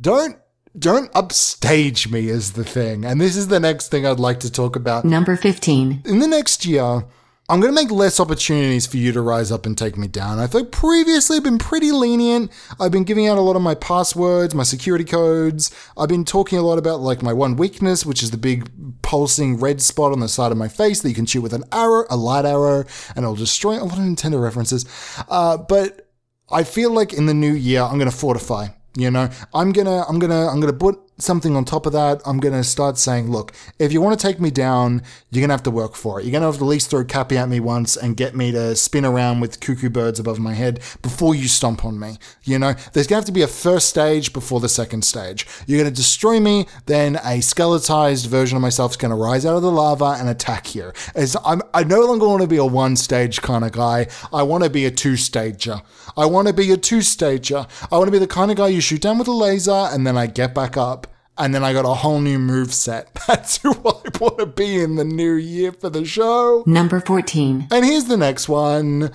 don't don't upstage me is the thing. And this is the next thing I'd like to talk about. Number 15. In the next year, I'm going to make less opportunities for you to rise up and take me down. I think previously I've been pretty lenient. I've been giving out a lot of my passwords, my security codes. I've been talking a lot about like my one weakness, which is the big pulsing red spot on the side of my face that you can shoot with an arrow, a light arrow, and it'll destroy a lot of Nintendo references. Uh, but I feel like in the new year, I'm going to fortify. You know, I'm gonna, I'm gonna, I'm gonna put something on top of that. I'm gonna start saying, look, if you want to take me down, you're gonna have to work for it. You're gonna have to at least throw Cappy at me once and get me to spin around with cuckoo birds above my head before you stomp on me. You know, there's gonna have to be a first stage before the second stage. You're gonna destroy me, then a skeletized version of myself is gonna rise out of the lava and attack you. As I'm, I no longer want to be a one stage kind of guy. I want to be a two stager. I want to be a two stager. I want to be the kind of guy you shoot down with a laser and then I get back up and then I got a whole new move set. That's who I want to be in the new year for the show. Number 14. And here's the next one.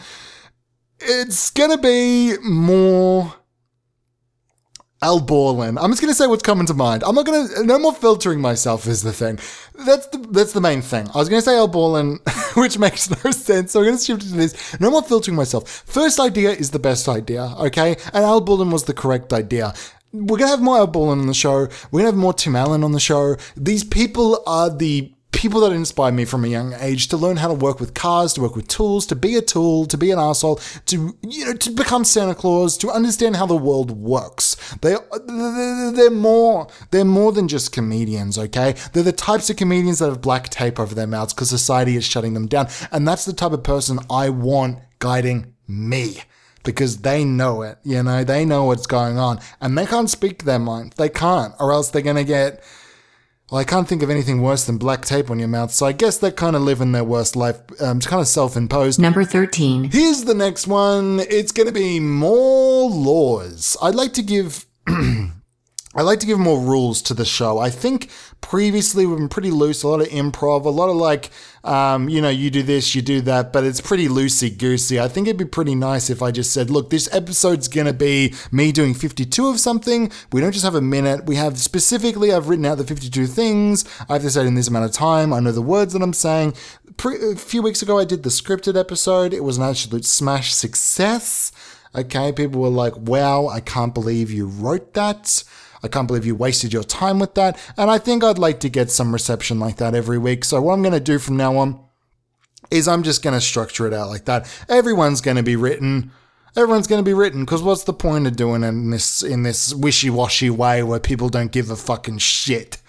It's gonna be more Al Borland. I'm just gonna say what's coming to mind. I'm not gonna no more filtering myself is the thing. That's the that's the main thing. I was gonna say Al Borland, which makes no sense. So I'm gonna shift to this. No more filtering myself. First idea is the best idea, okay? And Al Borland was the correct idea. We're gonna have more Al Borland on the show. We're gonna have more Tim Allen on the show. These people are the people that inspired me from a young age to learn how to work with cars, to work with tools, to be a tool, to be an asshole, to you know, to become Santa Claus, to understand how the world works. They they're more they're more than just comedians, okay? They're the types of comedians that have black tape over their mouths because society is shutting them down, and that's the type of person I want guiding me. Because they know it, you know, they know what's going on, and they can't speak their mind. They can't, or else they're gonna get well, I can't think of anything worse than black tape on your mouth, so I guess they're kind of living their worst life. Um, it's kind of self imposed. Number 13. Here's the next one. It's going to be more laws. I'd like to give. I like to give more rules to the show. I think previously we've been pretty loose, a lot of improv, a lot of like, um, you know, you do this, you do that, but it's pretty loosey goosey. I think it'd be pretty nice if I just said, look, this episode's gonna be me doing 52 of something. We don't just have a minute. We have specifically, I've written out the 52 things. I have to say it in this amount of time. I know the words that I'm saying. Pre- a few weeks ago, I did the scripted episode. It was an absolute smash success. Okay, people were like, wow, I can't believe you wrote that. I can't believe you wasted your time with that. And I think I'd like to get some reception like that every week. So what I'm going to do from now on is I'm just going to structure it out like that. Everyone's going to be written. Everyone's going to be written because what's the point of doing it in this in this wishy-washy way where people don't give a fucking shit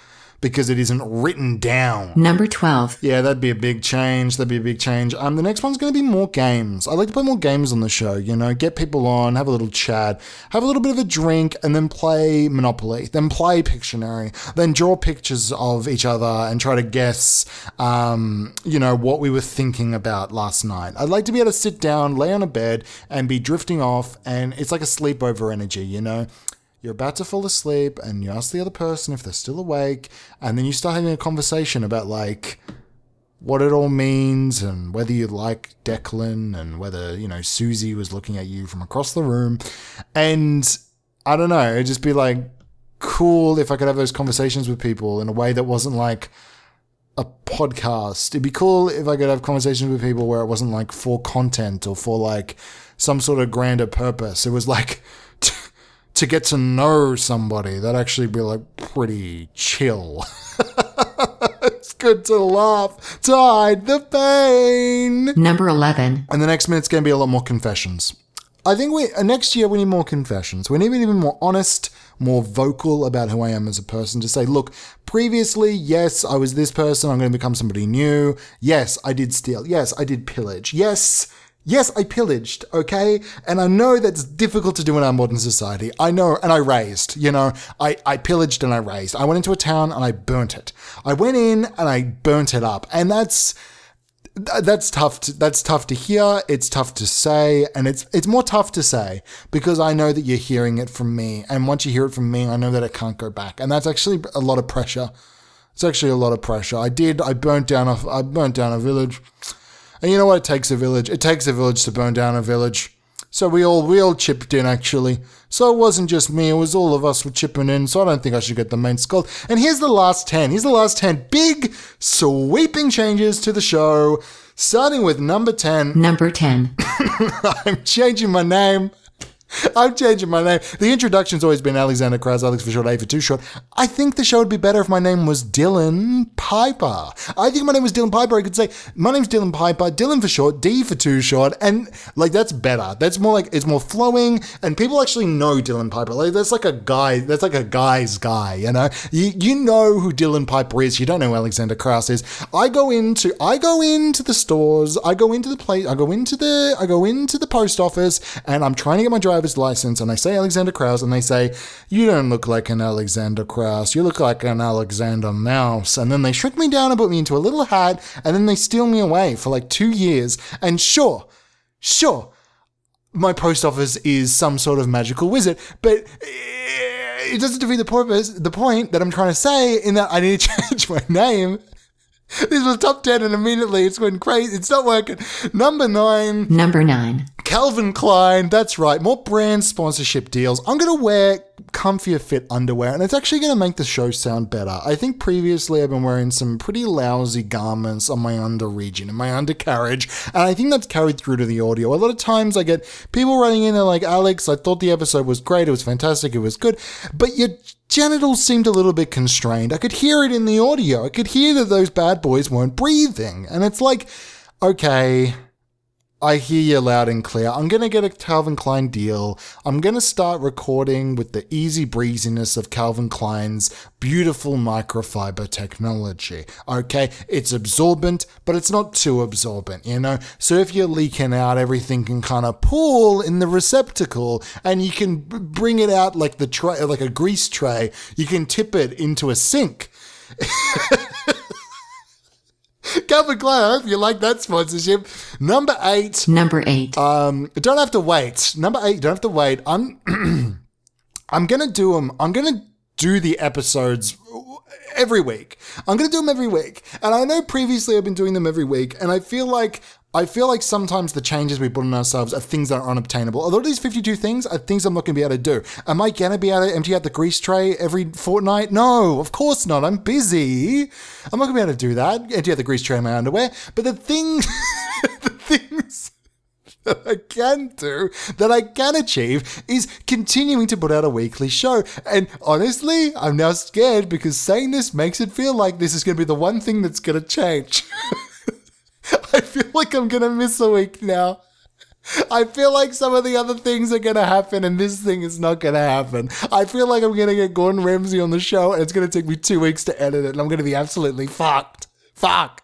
because it isn't written down. Number 12. Yeah, that'd be a big change. That'd be a big change. Um, the next one's going to be more games. I'd like to play more games on the show. You know, get people on, have a little chat, have a little bit of a drink, and then play Monopoly. Then play Pictionary. Then draw pictures of each other and try to guess, um, you know, what we were thinking about last night. I'd like to be able to sit down, lay on a bed, and be drifting off, and it's like a sleepover energy. You know you're about to fall asleep and you ask the other person if they're still awake and then you start having a conversation about like what it all means and whether you like Declan and whether, you know, Susie was looking at you from across the room. And I don't know, it'd just be like cool if I could have those conversations with people in a way that wasn't like a podcast. It'd be cool if I could have conversations with people where it wasn't like for content or for like some sort of grander purpose. It was like to get to know somebody. That'd actually be like pretty chill. it's good to laugh, to hide the pain. Number 11. And the next minute's going to be a lot more confessions. I think we uh, next year we need more confessions. We need to be even more honest, more vocal about who I am as a person. To say, look, previously, yes, I was this person. I'm going to become somebody new. Yes, I did steal. Yes, I did pillage. Yes, Yes, I pillaged, okay? And I know that's difficult to do in our modern society. I know, and I raised, you know, I, I pillaged and I raised. I went into a town and I burnt it. I went in and I burnt it up. And that's, that's tough to, that's tough to hear it's tough to say and it's it's more tough to say because i know that you're hearing it from me and once you hear it from me i know that it can't go back and that's actually a lot of pressure it's actually a lot of pressure i did i burnt down a i burnt down a village and you know what? It takes a village. It takes a village to burn down a village. So we all we all chipped in actually. So it wasn't just me, it was all of us were chipping in, so I don't think I should get the main skull. And here's the last 10. Here's the last 10 big sweeping changes to the show. Starting with number 10. Number 10. I'm changing my name. I'm changing my name. The introduction's always been Alexander Krause, Alex for short, A for too short. I think the show would be better if my name was Dylan Piper. I think my name was Dylan Piper. I could say, my name's Dylan Piper, Dylan for short, D for too short, and like that's better. That's more like, it's more flowing, and people actually know Dylan Piper. Like that's like a guy, that's like a guy's guy, you know? You, you know who Dylan Piper is, you don't know Alexander Krause is. I go into, I go into the stores, I go into the place, I go into the, I go into the post office, and I'm trying to get my driver's license and I say Alexander Krause and they say, You don't look like an Alexander Krause, you look like an Alexander Mouse. And then they shrink me down and put me into a little hat and then they steal me away for like two years. And sure, sure, my post office is some sort of magical wizard, but eh, it doesn't defeat the purpose, the point that I'm trying to say in that I need to change my name. This was top 10 and immediately it's going crazy. It's not working. Number nine, Number 9. Calvin Klein. That's right. More brand sponsorship deals. I'm going to wear comfier fit underwear and it's actually going to make the show sound better. I think previously I've been wearing some pretty lousy garments on my under region and my undercarriage and I think that's carried through to the audio. A lot of times I get people writing in, they're like, Alex, I thought the episode was great. It was fantastic. It was good. But your genitals seemed a little bit constrained. I could hear it in the audio. I could hear that those bad boys weren't breathing. And it's like, okay, I hear you loud and clear. I'm going to get a Calvin Klein deal. I'm going to start recording with the easy breeziness of Calvin Klein's beautiful microfiber technology. Okay, it's absorbent, but it's not too absorbent, you know? So if you're leaking out, everything can kind of pool in the receptacle and you can bring it out like the tray, like a grease tray. You can tip it into a sink. Calvin Klein, I hope you like that sponsorship. Number eight, Number 8. um, don't have to wait. Number eight, don't have to wait. I'm, I'm gonna do them. I'm gonna do the episodes every week. I'm gonna do them every week, and I know previously I've been doing them every week, and I feel like. I feel like sometimes the changes we put on ourselves are things that are unobtainable. A lot of these 52 things are things I'm not going to be able to do. Am I going to be able to empty out the grease tray every fortnight? No, of course not. I'm busy. I'm not going to be able to do that. Empty out the grease tray in my underwear. But the thing, the things that I can do, that I can achieve, is continuing to put out a weekly show. And honestly, I'm now scared because saying this makes it feel like this is going to be the one thing that's going to change. I feel like I'm going to miss a week now. I feel like some of the other things are going to happen and this thing is not going to happen. I feel like I'm going to get Gordon Ramsay on the show and it's going to take me two weeks to edit it and I'm going to be absolutely fucked. Fuck.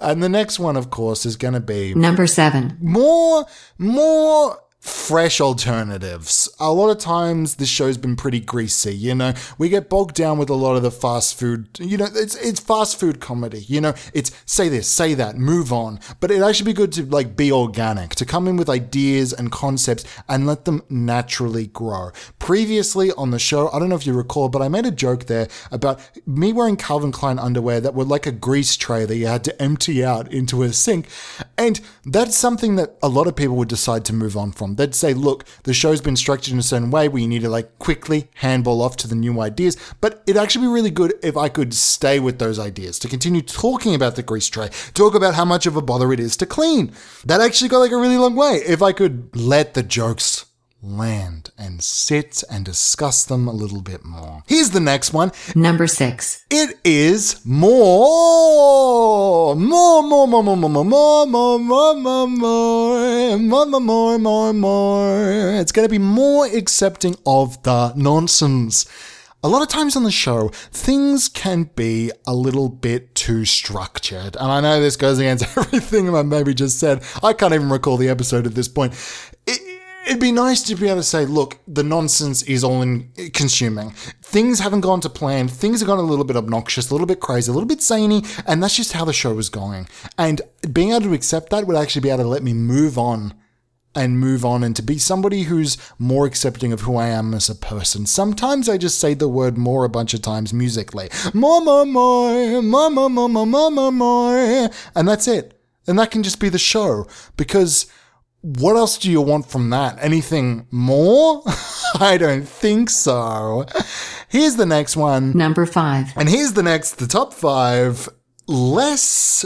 And the next one, of course, is going to be Number 7. more more fresh alternatives. A lot of times this show's been pretty greasy, you know. We get bogged down with a lot of the fast food, you know, it's it's fast food comedy, you know. It's say this, say that, move on. But it actually be good to like be organic, to come in with ideas and concepts and let them naturally grow. Previously on the show, I don't know if you recall, but I made a joke there about me wearing Calvin Klein underwear that were like a grease tray that you had to empty out into a sink. And that's something that a lot of people would decide to move on from. Um, they'd say, look, the show's been structured in a certain way where you need to like quickly handball off to the new ideas. But it'd actually be really good if I could stay with those ideas, to continue talking about the grease tray, talk about how much of a bother it is to clean. That actually got like a really long way. If I could let the jokes land and sit and discuss them a little bit more. Here's the next one. Number 6. It is more, more, more, more, more, more, more, more, more, more, more, more, more, more, more, more, more. It's going to be more accepting of the nonsense. A lot of times on the show, things can be a little bit too structured. And I know this goes against everything I maybe just said. I can't even recall the episode at this point. It, It'd be nice to be able to say, look, the nonsense is all in consuming. Things haven't gone to plan. Things have gone a little bit obnoxious, a little bit crazy, a little bit zany, and that's just how the show is going. And being able to accept that would actually be able to let me move on and move on and to be somebody who's more accepting of who I am as a person. Sometimes I just say the word more a bunch of times musically. More, more, more, more, more, more, more, more, more, more. And that's it. And that can just be the show because what else do you want from that? Anything more? I don't think so. Here's the next one. Number 5. And here's the next, the top five. Less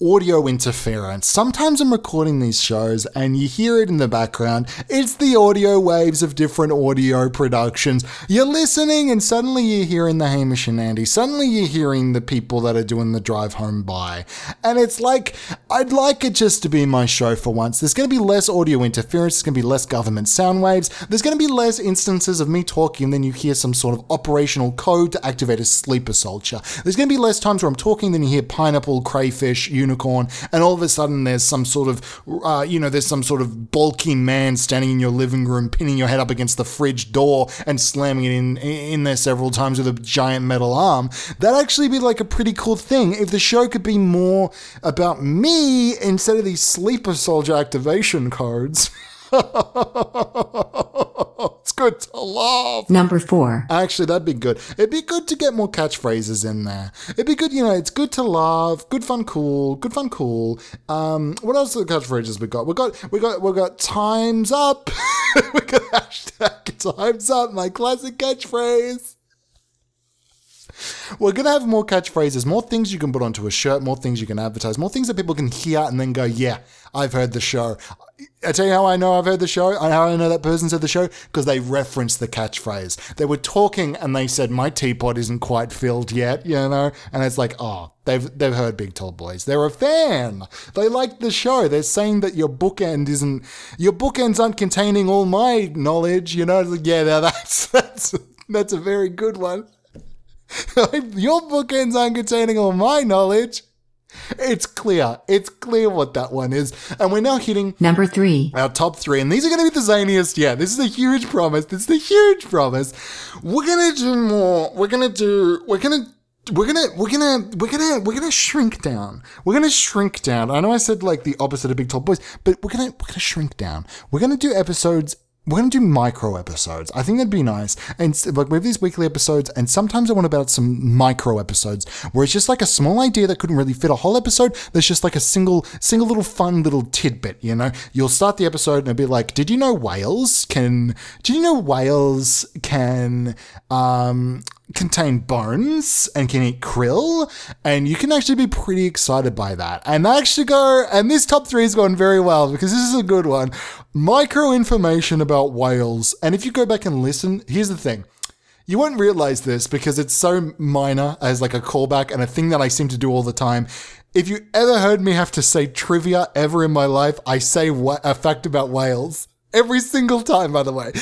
audio interference. Sometimes I'm recording these shows and you hear it in the background. It's the audio waves of different audio productions. You're listening and suddenly you're hearing the Hamish and Andy. Suddenly you're hearing the people that are doing the drive home by. And it's like, I'd like it just to be my show for once. There's going to be less audio interference. There's going to be less government sound waves. There's going to be less instances of me talking and then you hear some sort of operational code to activate a sleeper soldier. There's going to be less times where I'm talking than you hear pineapple, crayfish, unicorn, and all of a sudden there's some sort of, uh, you know, there's some sort of bulky man standing in your living room, pinning your head up against the fridge door and slamming it in in there several times with a giant metal arm. That'd actually be like a pretty cool thing if the show could be more about me instead of these sleeper soldier activation codes. it's good to laugh. Number 4. Actually, that'd be good. It'd be good to get more catchphrases in there. It'd be good, you know, it's good to laugh, good fun, cool, good fun, cool. Um, what else are the catchphrases we got? We got, we got, we got times up. we got hashtag times up, my classic catchphrase. We're gonna have more catchphrases, more things you can put onto a shirt, more things you can advertise, more things that people can hear and then go, yeah, I've heard the show. I tell you how I know I've heard the show, how I know that person said the show, because they referenced the catchphrase. They were talking and they said, My teapot isn't quite filled yet, you know? And it's like, oh, they've they've heard Big Tall Boys. They're a fan. They like the show. They're saying that your bookend isn't your bookends aren't containing all my knowledge, you know? Like, yeah, that's that's that's a very good one. Your bookends aren't containing all my knowledge. It's clear. It's clear what that one is. And we're now hitting Number 3. our top three, and these are going to be the zaniest yet. This is a huge promise. This is a huge promise. We're going to do more. We're going to do, we're going to, we're gonna, we're gonna, we're gonna, we're gonna shrink down. We're gonna shrink down. I know I said like the opposite of Big Tall Boys, but we're gonna, we're gonna shrink down. We're gonna do episodes we're going to do micro episodes. I think that'd be nice. And like we have these weekly episodes, and sometimes I want to about some micro episodes where it's just like a small idea that couldn't really fit a whole episode. There's just like a single, single little fun little tidbit. You know, you'll start the episode and it'll be like, "Did you know whales can? Did you know whales can?" Um, contain bones and can eat krill and you can actually be pretty excited by that and I actually go and this top three has gone very well because this is a good one micro information about whales and if you go back and listen here's the thing you won't realize this because it's so minor as like a callback and a thing that I seem to do all the time. If you ever heard me have to say trivia ever in my life, I say wha- a fact about whales. Every single time, by the way.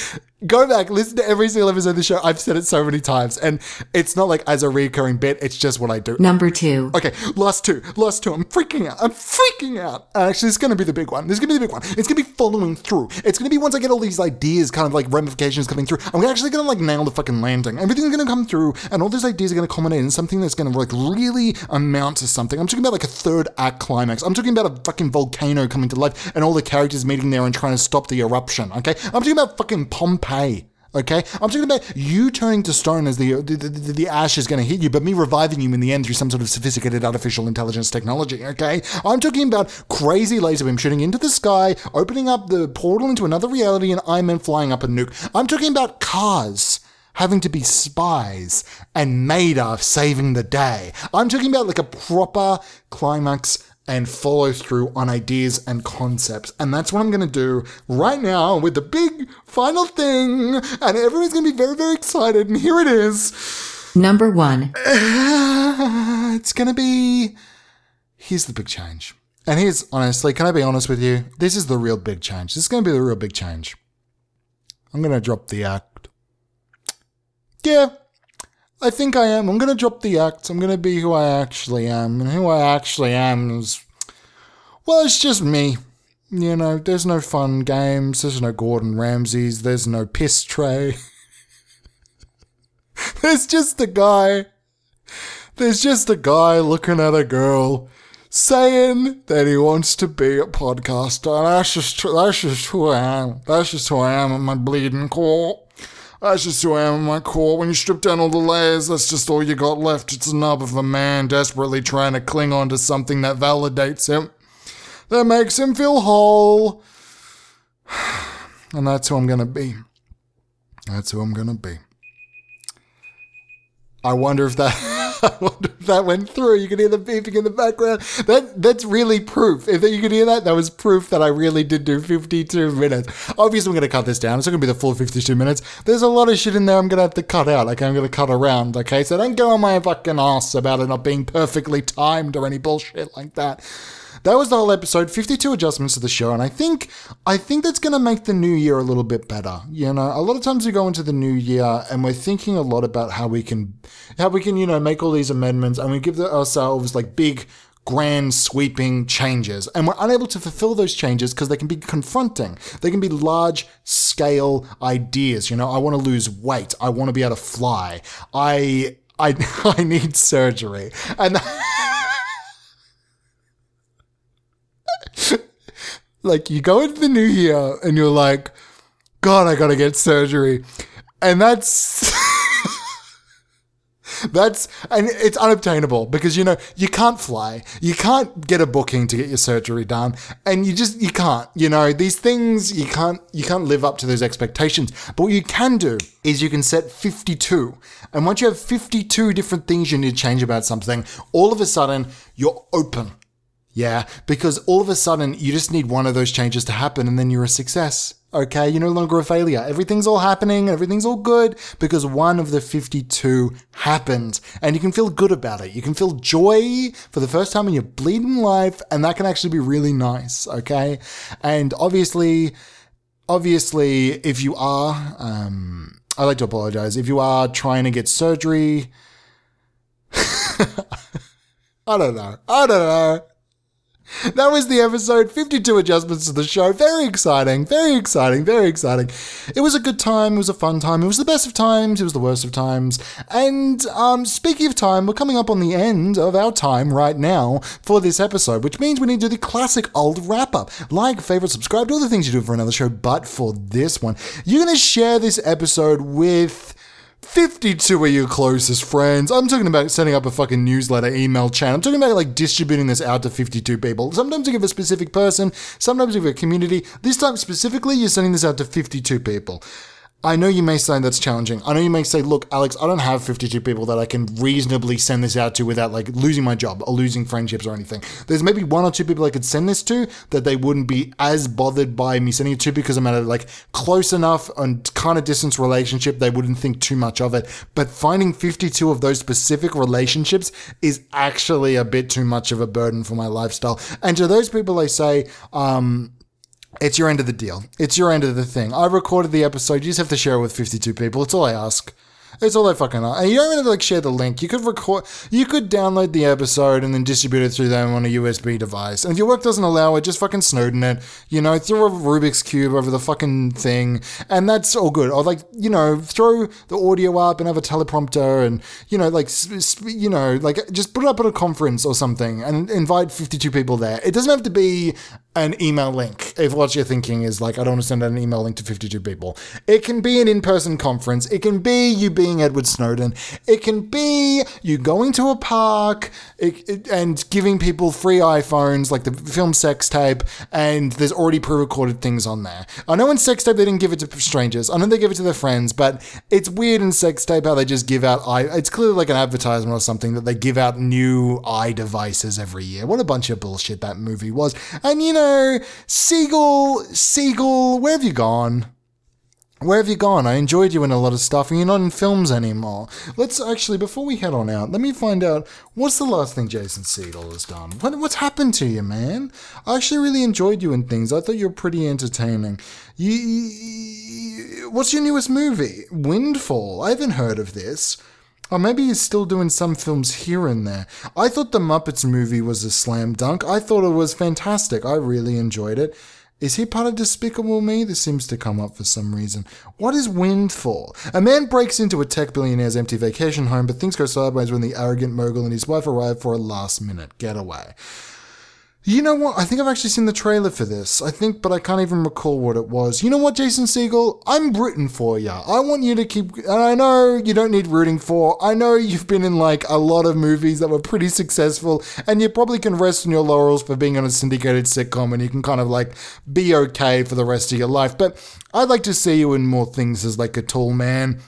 Go back, listen to every single episode of the show. I've said it so many times, and it's not like as a recurring bit, it's just what I do. Number 2. Okay, last two. Last two. I'm freaking out. I'm freaking out. And actually, it's going to be the big one. This is going to be the big one. It's going to be following through. It's going to be once I get all these ideas, kind of like ramifications coming through, I'm actually going to like nail the fucking landing. Everything's going to come through, and all those ideas are going to culminate in something that's going to like really amount to something. I'm talking about like a third act climax. I'm talking about a fucking volcano coming to life and all the characters meeting there and trying to stop the eruption. Okay, I'm talking about fucking Pompeii. Okay, I'm talking about you turning to stone as the the, the, the ash is going to hit you, but me reviving you in the end through some sort of sophisticated artificial intelligence technology. Okay, I'm talking about crazy laser beam shooting into the sky, opening up the portal into another reality, and Iron Man flying up a nuke. I'm talking about cars having to be spies and Mater saving the day. I'm talking about like a proper climax and follow through on ideas and concepts. And that's what I'm going to do right now with the big final thing. And everyone's going to be very, very excited. And here it is. Number 1. It's going to be. Here's the big change. And here's, honestly, can I be honest with you? This is the real big change. This is going to be the real big change. I'm going to drop the act. Yeah, I think I am. I'm going to drop the act. I'm going to be who I actually am. And who I actually am is. Well, it's just me. You know, there's no fun games. There's no Gordon Ramsays. There's no piss tray. there's just a guy. There's just a guy looking at a girl saying that he wants to be a podcaster. And that's just, that's just who I am. That's just who I am at my bleeding core. That's just who I am at my core. When you strip down all the layers, that's just all you got left. It's a nub of a man desperately trying to cling on to something that validates him, that makes him feel whole. And that's who I'm gonna be. That's who I'm gonna be. I wonder if that I wonder if that went through. You can hear the beeping in the background. That that's really proof. If you could hear that, that was proof that I really did do 52 minutes. Obviously, I'm gonna cut this down. It's not gonna be the full 52 minutes. There's a lot of shit in there I'm gonna have to cut out. Okay, I'm gonna cut around. Okay, so don't go on my fucking ass about it not being perfectly timed or any bullshit like that. That was the whole episode. 52 adjustments to the show, and I think I think that's going to make the new year a little bit better. You know, a lot of times we go into the new year and we're thinking a lot about how we can how we can, you know, make all these amendments and we give ourselves like big grand sweeping changes. And we're unable to fulfill those changes because they can be confronting. They can be large scale ideas. You know i want to lose weight. I want to be able to fly. I i i need surgery. And like you go into the new year and you're like God, I gotta get surgery. And that's. That's and it's unobtainable because you know you can't fly, you can't get a booking to get your surgery done, and you just you can't. You know these things you can't you can't live up to those expectations. But what you can do is you can set fifty two, and once you have fifty two different things you need to change about something, all of a sudden you're open. Yeah, because all of a sudden you just need one of those changes to happen, and then you're a success. Okay, you're no longer a failure. Everything's all happening, everything's all good because one of the 52 happened. And you can feel good about it. You can feel joy for the first time in your bleeding life, and that can actually be really nice. Okay. And obviously, obviously, if you are, um, I like to apologize. If you are trying to get surgery, I don't know. I don't know. That was the episode 52 adjustments to the show. Very exciting, very exciting, very exciting. It was a good time, it was a fun time, it was the best of times, it was the worst of times. And um, speaking of time, we're coming up on the end of our time right now for this episode, which means we need to do the classic old wrap up. Like, favorite, subscribe, do all the things you do for another show, but for this one, you're going to share this episode with 52 of your closest friends. I'm talking about setting up a fucking newsletter email channel. I'm talking about like distributing this out to 52 people. Sometimes you give a specific person, sometimes you give a community. This time specifically, you're sending this out to 52 people. I know you may say that's challenging. I know you may say, look, Alex, I don't have 52 people that I can reasonably send this out to without like losing my job or losing friendships or anything. There's maybe one or two people I could send this to that they wouldn't be as bothered by me sending it to because I'm at a like close enough and kind of distance relationship. They wouldn't think too much of it. But finding 52 of those specific relationships is actually a bit too much of a burden for my lifestyle. And to those people, I say, um, it's your end of the deal. It's your end of the thing. I recorded the episode. You just have to share it with 52 people. It's all I ask. It's all I fucking ask. And you don't even have to like share the link. You could record, you could download the episode and then distribute it through them on a USB device. And if your work doesn't allow it, just fucking Snowden it. You know, throw a Rubik's cube over the fucking thing, and that's all good. Or like, you know, throw the audio up and have a teleprompter, and you know, like, you know, like just put it up at a conference or something and invite 52 people there. It doesn't have to be an email link if what you're thinking is like, I don't want to send an email link to 52 people. It can be an in person conference. It can be you being Edward Snowden. It can be you going to a park it, it, and giving people free iPhones, like the film sex tape, and there's already pre recorded things on there. I know in sex tape they didn't give it to strangers. I know they give it to their friends, but it's weird in sex tape how they just give out i. It's clearly like an advertisement or something that they give out new i devices every year. What a bunch of bullshit that movie was. And you know, Segel, Segel, where have you gone? Where have you gone? I enjoyed you in a lot of stuff, and you're not in films anymore. Let's actually, before we head on out, let me find out what's the last thing Jason Segel has done. What, what's happened to you, man? I actually really enjoyed you in things. I thought you were pretty entertaining. You, you, what's your newest movie? Windfall. I haven't heard of this. Or maybe he's still doing some films here and there. I thought the Muppets movie was a slam dunk. I thought it was fantastic. I really enjoyed it. Is he part of Despicable Me? This seems to come up for some reason. What is Windfall? A man breaks into a tech billionaire's empty vacation home, but things go sideways when the arrogant mogul and his wife arrive for a last minute getaway. You know what? I think I've actually seen the trailer for this. I think, but I can't even recall what it was. You know what, Jason Segel? I'm rooting for you. I want you to keep. And I know you don't need rooting for. I know you've been in like a lot of movies that were pretty successful, and you probably can rest on your laurels for being on a syndicated sitcom, and you can kind of like be okay for the rest of your life. But I'd like to see you in more things as like a tall man.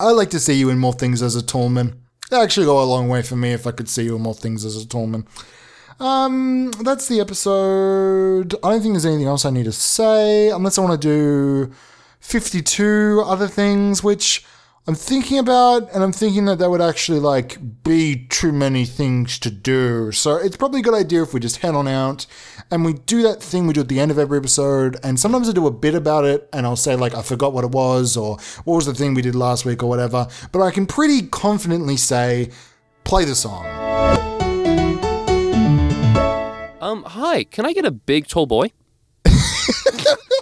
I'd like to see you in more things as a tall man. That'd actually go a long way for me if I could see you in more things as a tall man. Um, that's the episode. I don't think there's anything else I need to say, unless I want to do 52 other things, which I'm thinking about, and I'm thinking that that would actually like be too many things to do. So it's probably a good idea if we just head on out and we do that thing we do at the end of every episode. And sometimes I do a bit about it, and I'll say like I forgot what it was, or what was the thing we did last week, or whatever. But I can pretty confidently say, play the song. Um, hi, can I get a big tall boy?